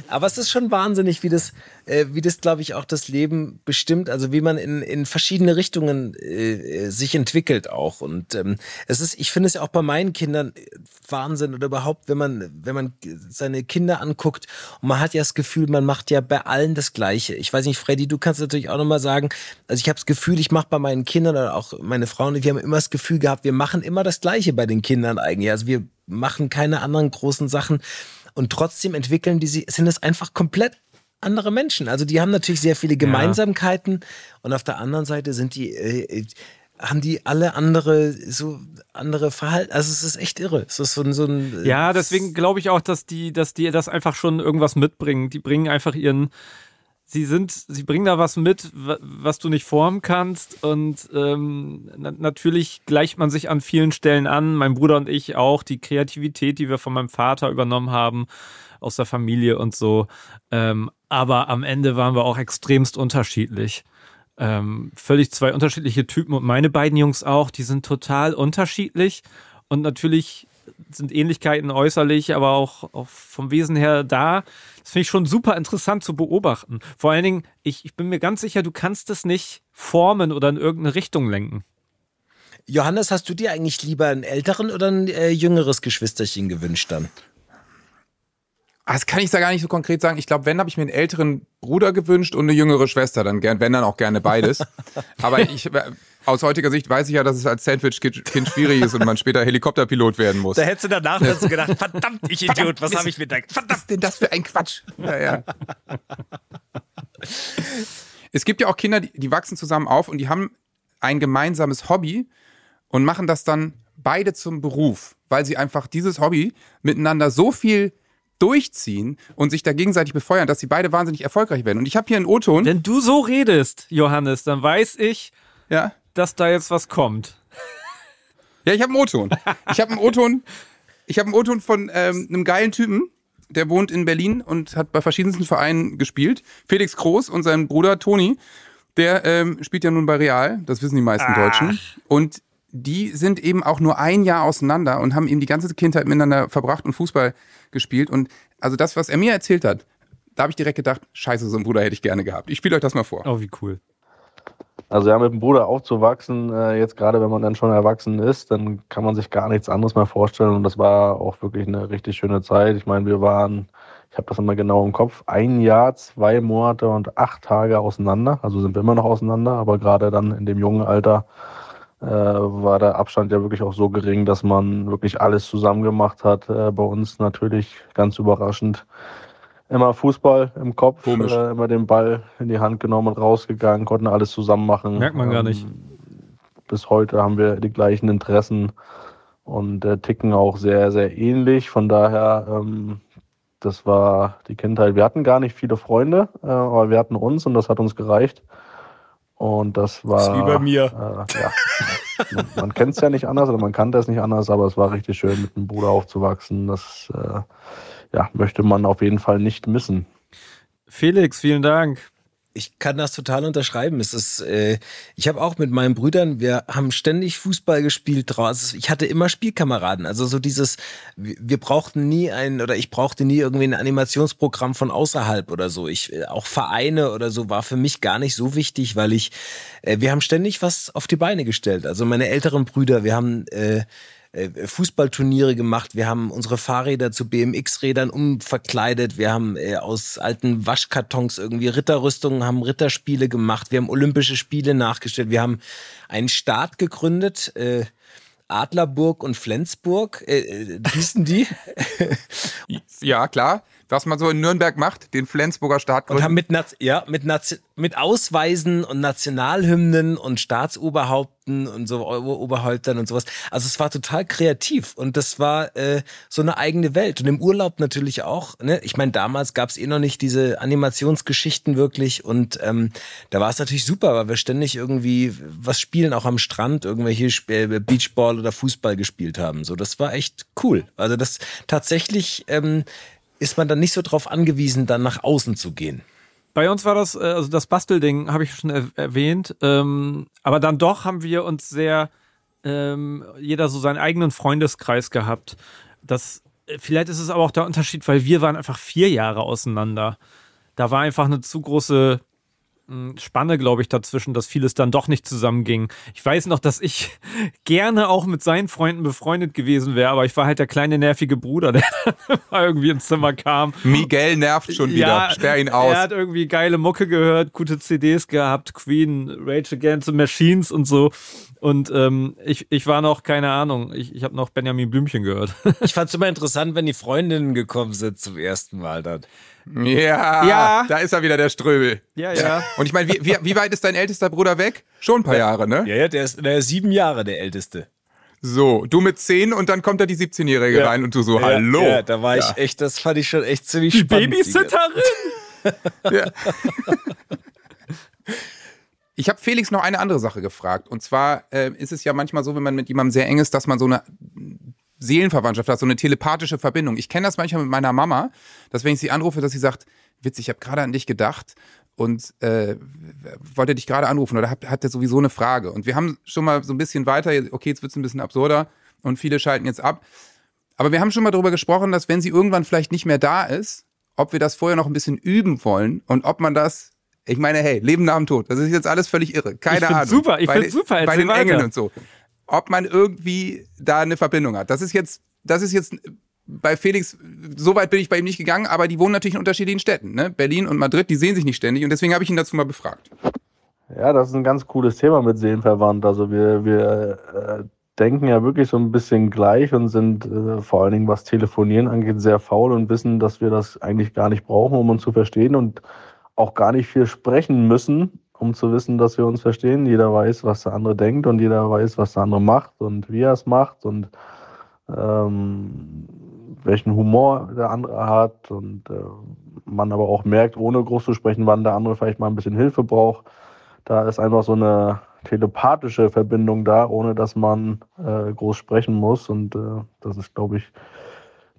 Speaker 3: Aber es ist schon wahnsinnig, wie das, äh, wie das, glaube ich, auch das Leben bestimmt, also wie man in, in verschiedene Richtungen äh, sich entwickelt auch. Und ähm, es ist, ich finde es ja auch bei meinen Kindern äh, Wahnsinn oder überhaupt, wenn man, wenn man seine Kinder anguckt und man hat ja das Gefühl, man macht ja bei allen das Gleiche. Ich weiß nicht, Freddy, du kannst natürlich auch nochmal sagen, also ich habe das Gefühl, ich mache bei meinen Kindern oder auch meine Frauen, wir haben immer das Gefühl gehabt, wir machen immer das Gleiche bei den Kindern eigentlich. Also wir machen keine anderen großen Sachen und trotzdem entwickeln die sie, sind es einfach komplett andere Menschen. Also die haben natürlich sehr viele Gemeinsamkeiten und auf der anderen Seite sind die, äh, haben die alle andere, so andere Verhalten. Also es ist echt irre. Es ist so ein, so ein
Speaker 2: Ja, deswegen glaube ich auch, dass die, dass die das einfach schon irgendwas mitbringen. Die bringen einfach ihren, sie sind, sie bringen da was mit, wa- was du nicht formen kannst. Und ähm, na natürlich gleicht man sich an vielen Stellen an. Mein Bruder und ich auch. Die Kreativität, die wir von meinem Vater übernommen haben, aus der Familie und so. Ähm, aber am Ende waren wir auch extremst unterschiedlich. Ähm, völlig zwei unterschiedliche Typen und meine beiden Jungs auch, die sind total unterschiedlich und natürlich sind Ähnlichkeiten äußerlich, aber auch, auch vom Wesen her da. Das finde ich schon super interessant zu beobachten. Vor allen Dingen, ich, ich bin mir ganz sicher, du kannst es nicht formen oder in irgendeine Richtung lenken.
Speaker 3: Johannes, hast du dir eigentlich lieber einen älteren oder ein äh, jüngeres Geschwisterchen gewünscht dann?
Speaker 1: Ah, Das kann ich da gar nicht so konkret sagen. Ich glaube, wenn, habe ich mir einen älteren Bruder gewünscht und eine jüngere Schwester. Dann gern, wenn dann auch gerne beides. <laughs> Aber ich, aus heutiger Sicht weiß ich ja, dass es als Sandwich-Kind schwierig ist und man später Helikopterpilot werden muss.
Speaker 3: Da hättest du danach dazu gedacht, verdammt, ich Idiot, was
Speaker 1: Mist.
Speaker 3: habe ich mir da...
Speaker 1: Was ist denn das für ein Quatsch? Ja, ja. Es gibt ja auch Kinder, die, die wachsen zusammen auf und die haben ein gemeinsames Hobby und machen das dann beide zum Beruf, weil sie einfach dieses Hobby miteinander so viel durchziehen und sich da gegenseitig befeuern, dass sie beide wahnsinnig erfolgreich werden. Und ich habe hier einen O-Ton.
Speaker 2: Wenn du so redest, Johannes, dann weiß ich,
Speaker 1: Ja.
Speaker 2: Dass da jetzt was kommt.
Speaker 1: Ja, ich habe einen O-Ton. Ich habe einen O-Ton Ich habe einen O-Ton von ähm, einem geilen Typen, der wohnt in Berlin und hat bei verschiedensten Vereinen gespielt. Felix Groß und sein Bruder Toni, der ähm, spielt ja nun bei Real, das wissen die meisten Deutschen. Und die sind eben auch nur ein Jahr auseinander und haben eben die ganze Kindheit miteinander verbracht und Fußball gespielt. Und also das, was er mir erzählt hat, da habe ich direkt gedacht, scheiße, so einen Bruder hätte ich gerne gehabt. Ich spiele euch das mal vor.
Speaker 2: Oh, wie cool.
Speaker 7: Also ja, mit dem Bruder aufzuwachsen, äh, jetzt gerade wenn man dann schon erwachsen ist, dann kann man sich gar nichts anderes mehr vorstellen. Und das war auch wirklich eine richtig schöne Zeit. Ich meine, wir waren, ich habe das immer genau im Kopf, ein Jahr, zwei Monate und acht Tage auseinander. Also sind wir immer noch auseinander, aber gerade dann in dem jungen Alter äh, war der Abstand ja wirklich auch so gering, dass man wirklich alles zusammen gemacht hat. Äh, bei uns natürlich ganz überraschend immer Fußball im Kopf, äh, immer den Ball in die Hand genommen und rausgegangen, konnten alles zusammen machen.
Speaker 2: Merkt man gar
Speaker 7: Ähm,
Speaker 2: nicht.
Speaker 7: Bis heute haben wir die gleichen Interessen und äh, ticken auch sehr, sehr ähnlich. Von daher, ähm, das war die Kindheit. Wir hatten gar nicht viele Freunde, äh, aber wir hatten uns und das hat uns gereicht. Und das war.
Speaker 3: ist wie bei mir.
Speaker 7: Äh, ja. man man kennt es ja nicht anders oder man kannte es nicht anders, aber es war richtig schön, mit einem Bruder aufzuwachsen. Das äh, ja, möchte man auf jeden Fall nicht missen.
Speaker 2: Felix, vielen Dank.
Speaker 3: Ich kann das total unterschreiben. Es ist, äh, ich habe auch mit meinen Brüdern, wir haben ständig Fußball gespielt draußen. Ich hatte immer Spielkameraden. Also so dieses, wir brauchten nie ein oder ich brauchte nie irgendwie ein Animationsprogramm von außerhalb oder so. Ich äh, auch Vereine oder so war für mich gar nicht so wichtig, weil ich, äh, wir haben ständig was auf die Beine gestellt. Also meine älteren Brüder, wir haben äh, äh, Fußballturniere gemacht, wir haben unsere Fahrräder zu BMX-Rädern umverkleidet, wir haben äh, aus alten Waschkartons irgendwie Ritterrüstungen, haben Ritterspiele gemacht, wir haben Olympische Spiele nachgestellt, wir haben einen Staat gegründet, äh, Adlerburg und Flensburg, äh, äh, hießen die,
Speaker 1: Ja, klar. Was man so in Nürnberg macht, den Flensburger Staat
Speaker 3: und haben mit, Naz- ja, mit, Naz- mit Ausweisen und Nationalhymnen und Staatsoberhaupten und so Ober- Oberhäuptern und sowas. Also es war total kreativ und das war äh, so eine eigene Welt. Und im Urlaub natürlich auch. Ne? Ich meine, damals gab es eh noch nicht diese Animationsgeschichten wirklich und ähm, da war es natürlich super, weil wir ständig irgendwie was spielen, auch am Strand, irgendwelche Sp- äh, Beachball oder Fußball gespielt haben. So, das war echt cool. Also das tatsächlich ähm, ist man dann nicht so drauf angewiesen, dann nach außen zu gehen.
Speaker 2: Bei uns war das, äh, also das Bastelding habe ich schon er erwähnt, ähm, aber dann doch haben wir uns sehr, ähm, jeder so seinen eigenen Freundeskreis gehabt. Das, äh, vielleicht ist es aber auch der Unterschied, weil wir waren einfach vier Jahre auseinander. Da war einfach eine zu große Spanne, glaube ich, dazwischen, dass vieles dann doch nicht zusammenging. Ich weiß noch, dass ich <laughs> gerne auch mit seinen Freunden befreundet gewesen wäre, aber ich war halt der kleine nervige Bruder, <laughs> der irgendwie ins Zimmer kam
Speaker 1: Miguel nervt schon wieder. Sperr ihn aus.
Speaker 2: er hat irgendwie geile Mucke gehört, gute CDs gehabt, Queen, Rage Against the Machines und so. Und ähm, ich, ich war noch, keine Ahnung, ich, ich habe noch Benjamin Blümchen gehört. <laughs>
Speaker 3: Ich fand's immer interessant, wenn die Freundinnen gekommen sind zum ersten Mal dann.
Speaker 1: Ja,
Speaker 2: Ja.
Speaker 1: da ist er wieder, der Ströbel.
Speaker 2: ja, ja.
Speaker 1: Und ich meine, wie, wie, wie weit ist dein ältester Bruder weg? Schon ein paar Jahre, ne?
Speaker 3: Ja, ja, der ist, der ist sieben Jahre der Älteste.
Speaker 1: So, du mit zehn und dann kommt da die 17-Jährige
Speaker 3: Ja.
Speaker 1: rein und du so,
Speaker 3: Ja,
Speaker 1: hallo.
Speaker 3: Ja, da war ich
Speaker 1: Ja.
Speaker 3: echt, das fand ich schon echt ziemlich
Speaker 2: Die
Speaker 3: spannend.
Speaker 2: Babysitterin!
Speaker 1: Ich habe Felix noch eine andere Sache gefragt. Und zwar äh, ist es ja manchmal so, wenn man mit jemandem sehr eng ist, dass man so eine Seelenverwandtschaft hat, so eine telepathische Verbindung. Ich kenne das manchmal mit meiner Mama, dass wenn ich sie anrufe, dass sie sagt, Witz, ich habe gerade an dich gedacht und äh, wollte dich gerade anrufen oder hat, hatte sowieso eine Frage. Und wir haben schon mal so ein bisschen weiter, okay, jetzt wird es ein bisschen absurder und viele schalten jetzt ab. Aber wir haben schon mal darüber gesprochen, dass wenn sie irgendwann vielleicht nicht mehr da ist, ob wir das vorher noch ein bisschen üben wollen und ob man das, ich meine, hey, Leben nach dem Tod, das ist jetzt alles völlig irre. Keine
Speaker 2: Ich
Speaker 1: Ahnung.
Speaker 2: super, ich
Speaker 1: den-
Speaker 2: super,
Speaker 1: Bei den Engeln
Speaker 2: weiter.
Speaker 1: und so. Ob man irgendwie da eine Verbindung hat. Das ist jetzt, das ist jetzt bei Felix, so weit bin ich bei ihm nicht gegangen, aber die wohnen natürlich in unterschiedlichen Städten. Ne? Berlin und Madrid, die sehen sich nicht ständig und deswegen habe ich ihn dazu mal befragt.
Speaker 7: Ja, das ist ein ganz cooles Thema mit Seelenverwandt. Also wir, wir äh, denken ja wirklich so ein bisschen gleich und sind äh, vor allen Dingen, was Telefonieren angeht, sehr faul und wissen, dass wir das eigentlich gar nicht brauchen, um uns zu verstehen und auch gar nicht viel sprechen müssen, um zu wissen, dass wir uns verstehen. Jeder weiß, was der andere denkt und jeder weiß, was der andere macht und wie er es macht und ähm, welchen Humor der andere hat und äh, man aber auch merkt, ohne groß zu sprechen, wann der andere vielleicht mal ein bisschen Hilfe braucht. Da ist einfach so eine telepathische Verbindung da, ohne dass man äh, groß sprechen muss. Und äh, das ist, glaube ich,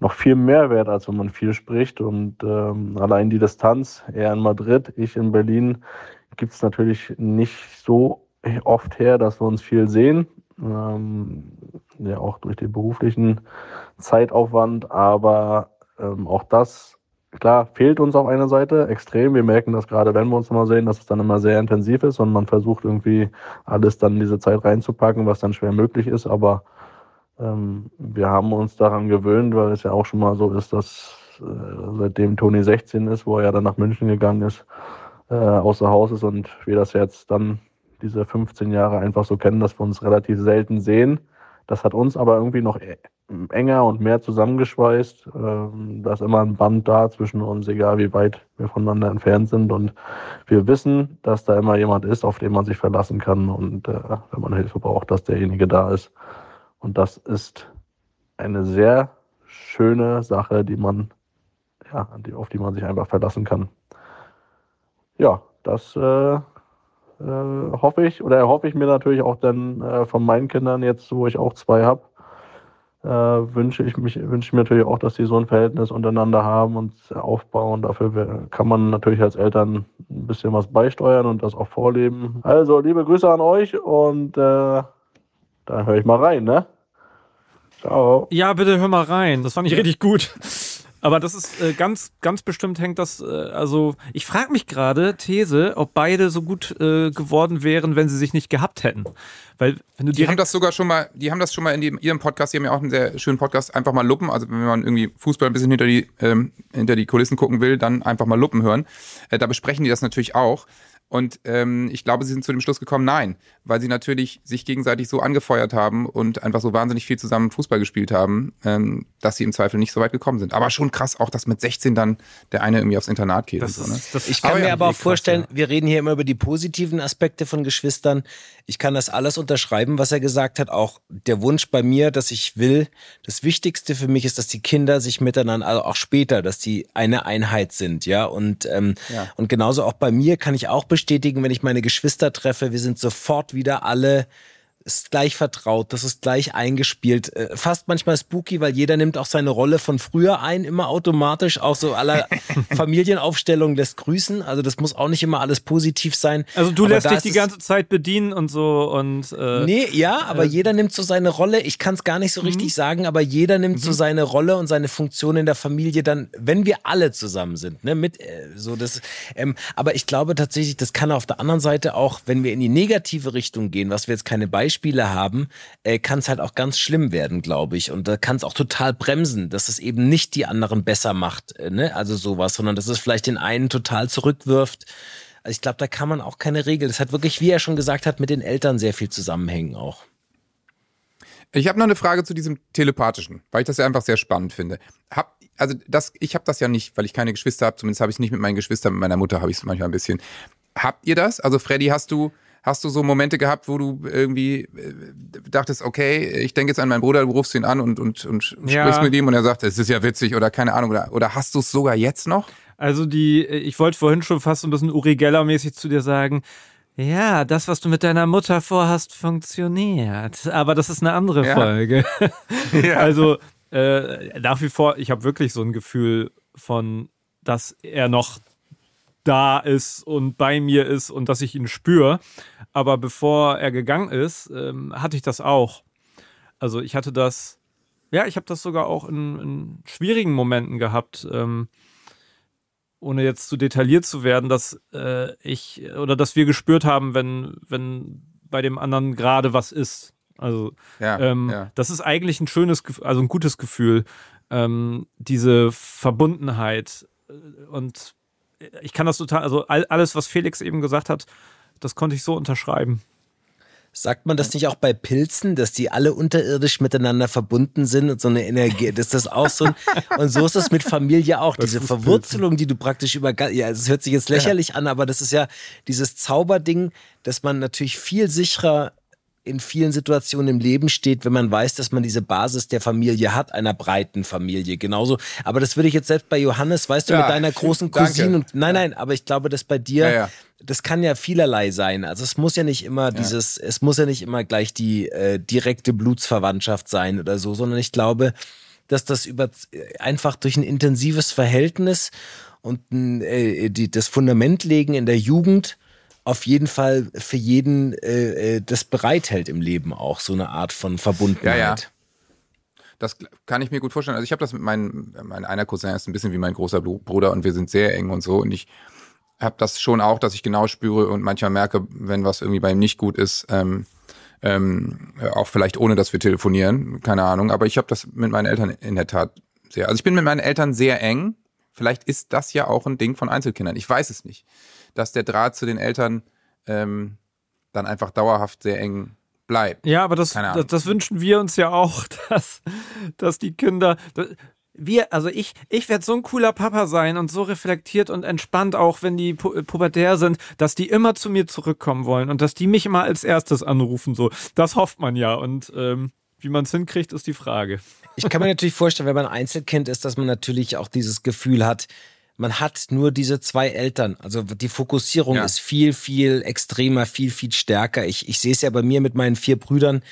Speaker 7: noch viel mehr wert, als wenn man viel spricht. Und ähm, allein die Distanz, er in Madrid, ich in Berlin, gibt es natürlich nicht so oft her, dass wir uns viel sehen. Ähm, ja, auch durch den beruflichen Zeitaufwand. Aber ähm, auch das, klar, fehlt uns auf einer Seite extrem. Wir merken das gerade, wenn wir uns mal sehen, dass es dann immer sehr intensiv ist und man versucht irgendwie alles dann in diese Zeit reinzupacken, was dann schwer möglich ist. Aber ähm, wir haben uns daran gewöhnt, weil es ja auch schon mal so ist, dass äh, seitdem Toni 16 ist, wo er ja dann nach München gegangen ist, äh, außer Haus ist und wir das jetzt dann diese 15 Jahre einfach so kennen, dass wir uns relativ selten sehen. Das hat uns aber irgendwie noch e-, enger und mehr zusammengeschweißt. Ähm, da ist immer ein Band da zwischen uns, egal wie weit wir voneinander entfernt sind. Und wir wissen, dass da immer jemand ist, auf den man sich verlassen kann und äh, wenn man Hilfe braucht, dass derjenige da ist. Und das ist eine sehr schöne Sache, die man, ja, auf die man sich einfach verlassen kann. Ja, das äh, äh, hoffe ich oder erhoffe ich mir natürlich auch dann äh, von meinen Kindern jetzt, wo ich auch zwei habe, äh, wünsche ich mich wünsche ich mir natürlich auch, dass sie so ein Verhältnis untereinander haben und aufbauen. Dafür kann man natürlich als Eltern ein bisschen was beisteuern und das auch vorleben. Also liebe Grüße an euch und äh, dann höre ich mal rein, ne?
Speaker 2: Ciao. Ja, bitte hör mal rein. Das fand ich richtig gut. Aber das ist äh, ganz, ganz bestimmt hängt das, äh, also ich frage mich gerade, These, ob beide so gut äh, geworden wären, wenn sie sich nicht gehabt hätten. Weil wenn du
Speaker 1: die haben das sogar schon mal, die haben das schon mal in die, ihrem Podcast, die haben ja auch einen sehr schönen Podcast, einfach mal luppen. Also wenn man irgendwie Fußball ein bisschen hinter die, ähm, hinter die Kulissen gucken will, dann einfach mal luppen hören. Äh, da besprechen die das natürlich auch. Und ähm, ich glaube, sie sind zu dem Schluss gekommen, nein, weil sie natürlich sich gegenseitig so angefeuert haben und einfach so wahnsinnig viel zusammen Fußball gespielt haben, ähm, dass sie im Zweifel nicht so weit gekommen sind. Aber schon krass auch, dass mit 16 dann der eine irgendwie aufs Internat geht.
Speaker 3: Das so, ne? das ich kann aber mir ja, aber auch krass, vorstellen, ja. wir reden hier immer über die positiven Aspekte von Geschwistern. Ich kann das alles unterschreiben, was er gesagt hat. Auch der Wunsch bei mir, dass ich will, das Wichtigste für mich ist, dass die Kinder sich miteinander, also auch später, dass die eine Einheit sind, ja. Und, ähm, ja. und genauso auch bei mir kann ich auch bestätigen, wenn ich meine Geschwister treffe, wir sind sofort wieder alle ist gleich vertraut, das ist gleich eingespielt. Äh, fast manchmal spooky, weil jeder nimmt auch seine Rolle von früher ein, immer automatisch. Auch so aller <laughs> Familienaufstellung lässt grüßen. Also das muss auch nicht immer alles positiv sein.
Speaker 2: Also du aber lässt dich die ganze Zeit bedienen und so und
Speaker 3: äh, Nee, ja, aber äh, jeder nimmt so seine Rolle. Ich kann es gar nicht so mhm. richtig sagen, aber jeder nimmt mhm. so seine Rolle und seine Funktion in der Familie dann, wenn wir alle zusammen sind, ne, mit äh, so das. Ähm, aber ich glaube tatsächlich, das kann auf der anderen Seite auch, wenn wir in die negative Richtung gehen, was wir jetzt keine Beispiele Beispiele haben, äh, kann es halt auch ganz schlimm werden, glaube ich. Und da kann es auch total bremsen, dass es eben nicht die anderen besser macht, äh, ne? also sowas, sondern dass es vielleicht den einen total zurückwirft. Also ich glaube, da kann man auch keine Regel. Das hat wirklich, wie er schon gesagt hat, mit den Eltern sehr viel zusammenhängen auch.
Speaker 1: Ich habe noch eine Frage zu diesem telepathischen, weil ich das ja einfach sehr spannend finde. Hab, also das, ich habe das ja nicht, weil ich keine Geschwister habe. Zumindest habe ich es nicht mit meinen Geschwistern. Mit meiner Mutter habe ich es manchmal ein bisschen. Habt ihr das? Also Freddy, hast du Hast du so Momente gehabt, wo du irgendwie äh, dachtest, okay, ich denke jetzt an meinen Bruder, du rufst ihn an und, und, und ja. sprichst mit ihm und er sagt, es ist ja witzig oder keine Ahnung, oder, oder hast du es sogar jetzt noch?
Speaker 2: Also die, ich wollte vorhin schon fast ein bisschen Uri Geller-mäßig zu dir sagen, ja, das, was du mit deiner Mutter vorhast, funktioniert. Aber das ist eine andere ja. Folge. <laughs> ja. Also äh, nach wie vor, ich habe wirklich so ein Gefühl von, dass er noch da ist und bei mir ist und dass ich ihn spüre. Aber bevor er gegangen ist, ähm, hatte ich das auch. Also ich hatte das, ja, ich habe das sogar auch in, in, schwierigen Momenten gehabt, ähm, ohne jetzt zu detailliert zu werden, dass äh, ich oder dass wir gespürt haben, wenn, wenn bei dem anderen gerade was ist. Also ja, ähm, ja. das ist eigentlich ein schönes, also ein gutes Gefühl, ähm, diese Verbundenheit und ich kann das total, also alles, was Felix eben gesagt hat, das konnte ich so unterschreiben.
Speaker 3: Sagt man das nicht auch bei Pilzen, dass die alle unterirdisch miteinander verbunden sind und so eine Energie, das ist das auch so ein, <laughs> und so ist es mit Familie auch, diese Verwurzelung, die du praktisch über, ja, es hört sich jetzt lächerlich ja. an, aber das ist ja dieses Zauberding, dass man natürlich viel sicherer in vielen Situationen im Leben steht, wenn man weiß, dass man diese Basis der Familie hat, einer breiten Familie. Genauso. Aber das würde ich jetzt selbst bei Johannes, weißt du,
Speaker 1: Ja,
Speaker 3: mit deiner großen
Speaker 1: danke.
Speaker 3: Cousine und nein, nein, aber ich glaube, dass bei dir,
Speaker 1: Ja, ja.
Speaker 3: das kann ja vielerlei sein. Also es muss ja nicht immer dieses, es muss ja nicht immer gleich die äh, direkte Blutsverwandtschaft sein oder so, sondern ich glaube, dass das über einfach durch ein intensives Verhältnis und ein, äh, die, das Fundament legen in der Jugend auf jeden Fall für jeden äh, äh, das bereithält im Leben auch, so eine Art von Verbundenheit.
Speaker 1: Ja, ja. Das kann ich mir gut vorstellen. Also ich habe das mit meinem, mein einer Cousin ist ein bisschen wie mein großer Bru- Bruder und wir sind sehr eng und so. Und ich habe das schon auch, dass ich genau spüre und manchmal merke, wenn was irgendwie bei ihm nicht gut ist, ähm, ähm, auch vielleicht ohne, dass wir telefonieren, keine Ahnung. Aber ich habe das mit meinen Eltern in der Tat sehr. Also ich bin mit meinen Eltern sehr eng. Vielleicht ist das ja auch ein Ding von Einzelkindern. Ich weiß es nicht, dass der Draht zu den Eltern ähm, dann einfach dauerhaft sehr eng bleibt.
Speaker 2: Ja, aber das, das, das wünschen wir uns ja auch, <laughs> dass, dass die Kinder. Das, wir, also ich, ich werde so ein cooler Papa sein und so reflektiert und entspannt, auch wenn die pu pubertär sind, dass die immer zu mir zurückkommen wollen und dass die mich immer als erstes anrufen. So, das hofft man ja. Und ähm, wie man es hinkriegt, ist die Frage.
Speaker 3: Ich kann mir natürlich vorstellen, wenn man Einzelkind ist, dass man natürlich auch dieses Gefühl hat, man hat nur diese zwei Eltern. Also die Fokussierung
Speaker 1: Ja.
Speaker 3: ist viel, viel extremer, viel, viel stärker. Ich, ich sehe es ja bei mir mit meinen vier Brüdern.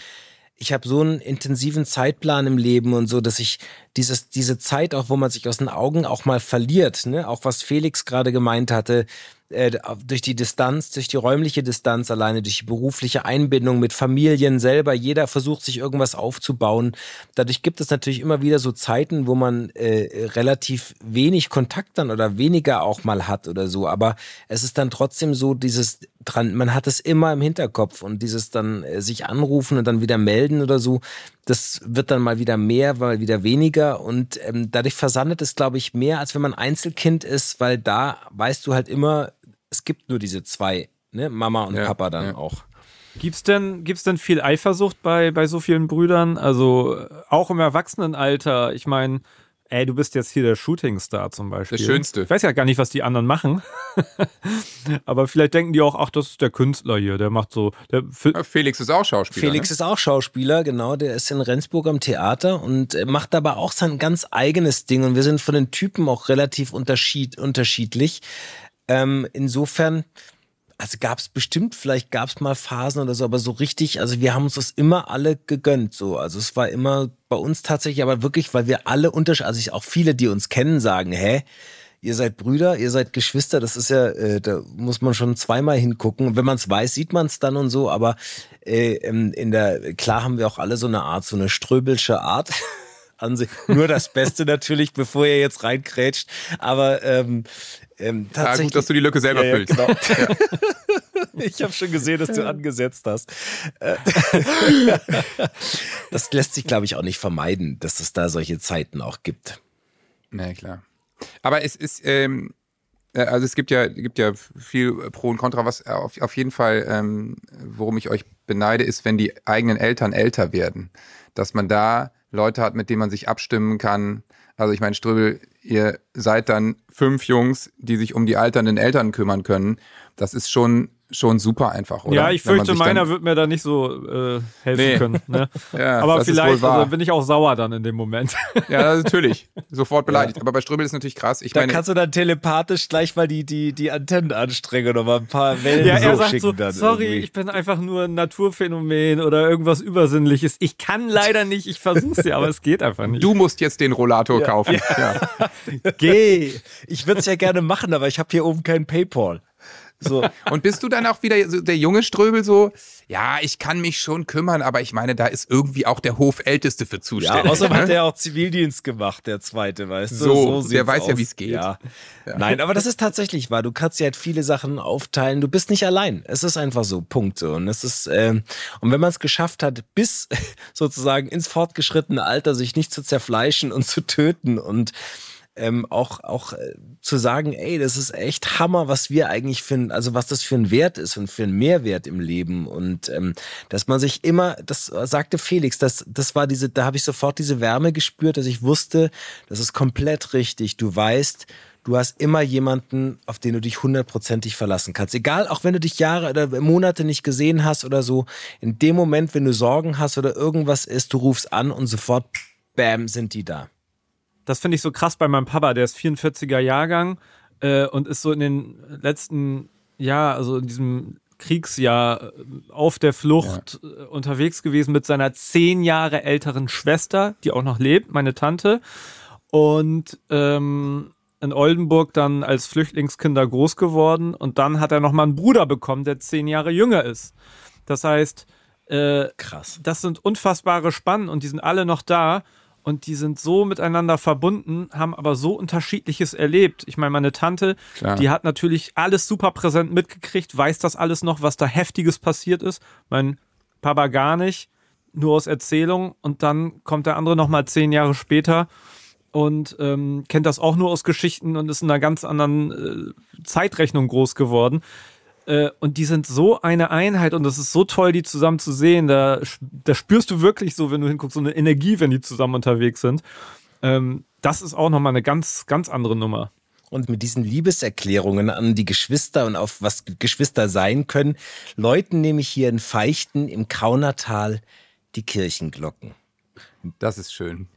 Speaker 3: Ich habe so einen intensiven Zeitplan im Leben und so, dass ich dieses, diese Zeit auch, wo man sich aus den Augen auch mal verliert, ne? auch was Felix gerade gemeint hatte, äh, durch die Distanz, durch die räumliche Distanz alleine, durch die berufliche Einbindung mit Familien selber, jeder versucht sich irgendwas aufzubauen. Dadurch gibt es natürlich immer wieder so Zeiten, wo man äh, relativ wenig Kontakt dann oder weniger auch mal hat oder so. Aber es ist dann trotzdem so dieses dran, man hat es immer im Hinterkopf und dieses dann äh, sich anrufen und dann wieder melden oder so, das wird dann mal wieder mehr, mal wieder weniger und ähm, dadurch versandet es, glaube ich, mehr, als wenn man Einzelkind ist, weil da weißt du halt immer, es gibt nur diese zwei, ne, Mama und
Speaker 1: Ja,
Speaker 3: Papa dann
Speaker 1: ja.
Speaker 3: auch.
Speaker 2: Gibt's denn, gibt's denn viel Eifersucht bei, bei so vielen Brüdern? Also äh, auch im Erwachsenenalter. Ich meine, ey, du bist jetzt hier der Shootingstar zum Beispiel.
Speaker 1: Der Schönste.
Speaker 2: Ich weiß ja gar nicht, was die anderen machen. <laughs> Aber vielleicht denken die auch, ach, das ist der Künstler hier, der macht so, der
Speaker 1: Ja, Felix ist auch Schauspieler.
Speaker 3: Felix
Speaker 1: ne?
Speaker 3: ist auch Schauspieler, genau, der ist in Rendsburg am Theater und äh, macht aber auch sein ganz eigenes Ding und wir sind von den Typen auch relativ unterschied, unterschiedlich. Ähm, insofern, also gab es bestimmt, vielleicht gab es mal Phasen oder so, aber so richtig, also wir haben uns das immer alle gegönnt, so. Also es war immer bei uns tatsächlich, aber wirklich, weil wir alle unterschiedlich, also ich, auch viele, die uns kennen, sagen, hä? Ihr seid Brüder, ihr seid Geschwister, das ist ja, äh, da muss man schon zweimal hingucken. Wenn man es weiß, sieht man es dann und so, aber äh, ähm, in der, klar haben wir auch alle so eine Art, so eine ströbelsche Art. <laughs> An sich. Nur das Beste natürlich, bevor ihr jetzt reinkrätscht. Aber ähm, ähm,
Speaker 1: Ja,
Speaker 3: tatsächlich.
Speaker 1: gut, dass du die Lücke selber
Speaker 3: Ja, ja,
Speaker 1: füllst.
Speaker 3: genau. <laughs> Ich habe schon gesehen, dass du angesetzt hast. <laughs> Das lässt sich, glaube ich, auch nicht vermeiden, dass es da solche Zeiten auch gibt.
Speaker 1: Na klar. Aber es ist, ähm, äh, also es gibt ja, gibt ja viel Pro und Contra, was auf, auf jeden Fall, ähm, worum ich euch beneide, ist, wenn die eigenen Eltern älter werden. Dass man da Leute hat, mit denen man sich abstimmen kann. Also ich meine, Ströbel, ihr seid dann fünf Jungs, die sich um die alternden Eltern kümmern können. Das ist schon, schon super einfach, oder?
Speaker 2: Ja, ich fürchte, meiner wird mir da nicht so äh, helfen
Speaker 1: Nee.
Speaker 2: können. Ne? <laughs>
Speaker 1: Ja,
Speaker 2: Aber vielleicht also bin ich auch sauer dann in dem Moment. <laughs>
Speaker 1: Ja, natürlich. Sofort beleidigt. Aber bei Ströbel ist natürlich krass. Ich
Speaker 3: Da
Speaker 1: meine,
Speaker 3: kannst du dann telepathisch gleich mal die, die, die Antennen anstrengen oder mal ein paar Wellen
Speaker 2: Ja, er
Speaker 3: so
Speaker 2: sagt
Speaker 3: schicken
Speaker 2: so,
Speaker 3: dann
Speaker 2: sorry,
Speaker 3: irgendwie.
Speaker 2: ich bin einfach nur ein Naturphänomen oder irgendwas Übersinnliches. Ich kann leider nicht, ich versuch's ja, aber es geht einfach nicht.
Speaker 1: du musst jetzt den Rollator kaufen. Ja. <laughs>
Speaker 3: Geh! Ich würde es ja gerne machen, aber ich habe hier oben kein Paypal. So.
Speaker 1: Und bist du dann auch wieder so der junge Ströbel so, ja, ich kann mich schon kümmern, aber ich meine, da ist irgendwie auch der Hofälteste für
Speaker 3: Ja,
Speaker 1: zuständig.
Speaker 3: außerdem hat
Speaker 1: ne?
Speaker 3: er auch Zivildienst gemacht, der zweite, weißt du?
Speaker 1: So, der
Speaker 3: sieht's
Speaker 1: weiß ja,
Speaker 3: aus.
Speaker 1: wie's geht.
Speaker 3: Ja. Nein, aber das ist tatsächlich wahr. Du kannst ja halt viele Sachen aufteilen. Du bist nicht allein. Es ist einfach so, Punkt. So. Und es ist, ähm, und wenn man es geschafft hat, bis <laughs> sozusagen ins fortgeschrittene Alter sich nicht zu zerfleischen und zu töten und ähm, auch, auch äh, zu sagen, ey, das ist echt Hammer, was wir eigentlich finden, also was das für ein Wert ist und für einen Mehrwert im Leben. Und ähm, dass man sich immer, das sagte Felix, das, das war diese, da habe ich sofort diese Wärme gespürt, dass ich wusste, das ist komplett richtig. Du weißt, du hast immer jemanden, auf den du dich hundertprozentig verlassen kannst. Egal, auch wenn du dich Jahre oder Monate nicht gesehen hast oder so, in dem Moment, wenn du Sorgen hast oder irgendwas ist, du rufst an und sofort, bam, sind die da.
Speaker 2: Das finde ich so krass bei meinem Papa, der ist 44er Jahrgang äh, und ist so in den letzten, ja, also in diesem Kriegsjahr äh, auf der Flucht ja. Äh, unterwegs gewesen mit seiner zehn Jahre älteren Schwester, die auch noch lebt, meine Tante. Und ähm, in Oldenburg dann als Flüchtlingskinder groß geworden. Und dann hat er nochmal einen Bruder bekommen, der zehn Jahre jünger ist. Das heißt, äh, krass. Das sind unfassbare Spannen und die sind alle noch da und die sind so miteinander verbunden, haben aber so unterschiedliches erlebt. Ich meine, meine Tante, Klar. die hat natürlich alles super präsent mitgekriegt, weiß das alles noch, was da heftiges passiert ist. Mein Papa gar nicht, nur aus Erzählung. Und dann kommt der andere nochmal zehn Jahre später und ähm, kennt das auch nur aus Geschichten und ist in einer ganz anderen äh, Zeitrechnung groß geworden. Äh, und die sind so eine Einheit und das ist so toll, die zusammen zu sehen. Da, da spürst du wirklich so, wenn du hinguckst, so eine Energie, wenn die zusammen unterwegs sind. Ähm, das ist auch nochmal eine ganz, ganz andere Nummer.
Speaker 3: Und mit diesen Liebeserklärungen an die Geschwister und auf was Geschwister sein können, läuten nämlich hier in Feichten im Kaunertal die Kirchenglocken.
Speaker 1: Das ist schön.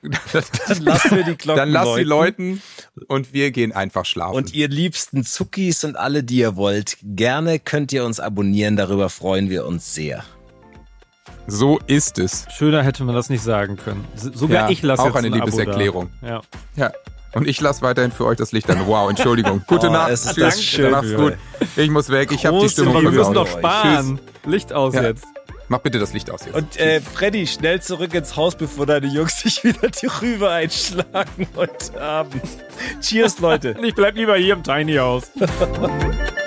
Speaker 1: <laughs>
Speaker 3: Dann lassen wir die Glocken
Speaker 1: Dann lass sie läuten und wir gehen einfach schlafen.
Speaker 3: Und ihr liebsten Zuckis und alle, die ihr wollt, gerne könnt ihr uns abonnieren. Darüber freuen wir uns sehr.
Speaker 1: So ist es.
Speaker 2: Schöner hätte man das nicht sagen können. Sogar ja, ich lasse
Speaker 1: auch eine Liebeserklärung. Ja. ja. Und ich lasse weiterhin für euch das Licht an. Wow, Entschuldigung. Gute oh, Nacht.
Speaker 3: Es ist Tschüss. Schön Mach's gut.
Speaker 1: Ich muss weg. Ich habe die Stimmung
Speaker 2: Wir müssen doch sparen. Tschüss. Licht aus ja. jetzt.
Speaker 1: Mach bitte das Licht aus jetzt.
Speaker 3: Und äh, Freddy, schnell zurück ins Haus, bevor deine Jungs <laughs> sich wieder die Rübe einschlagen heute Abend. Cheers, Leute.
Speaker 2: ich bleib lieber hier im Tiny House. <laughs>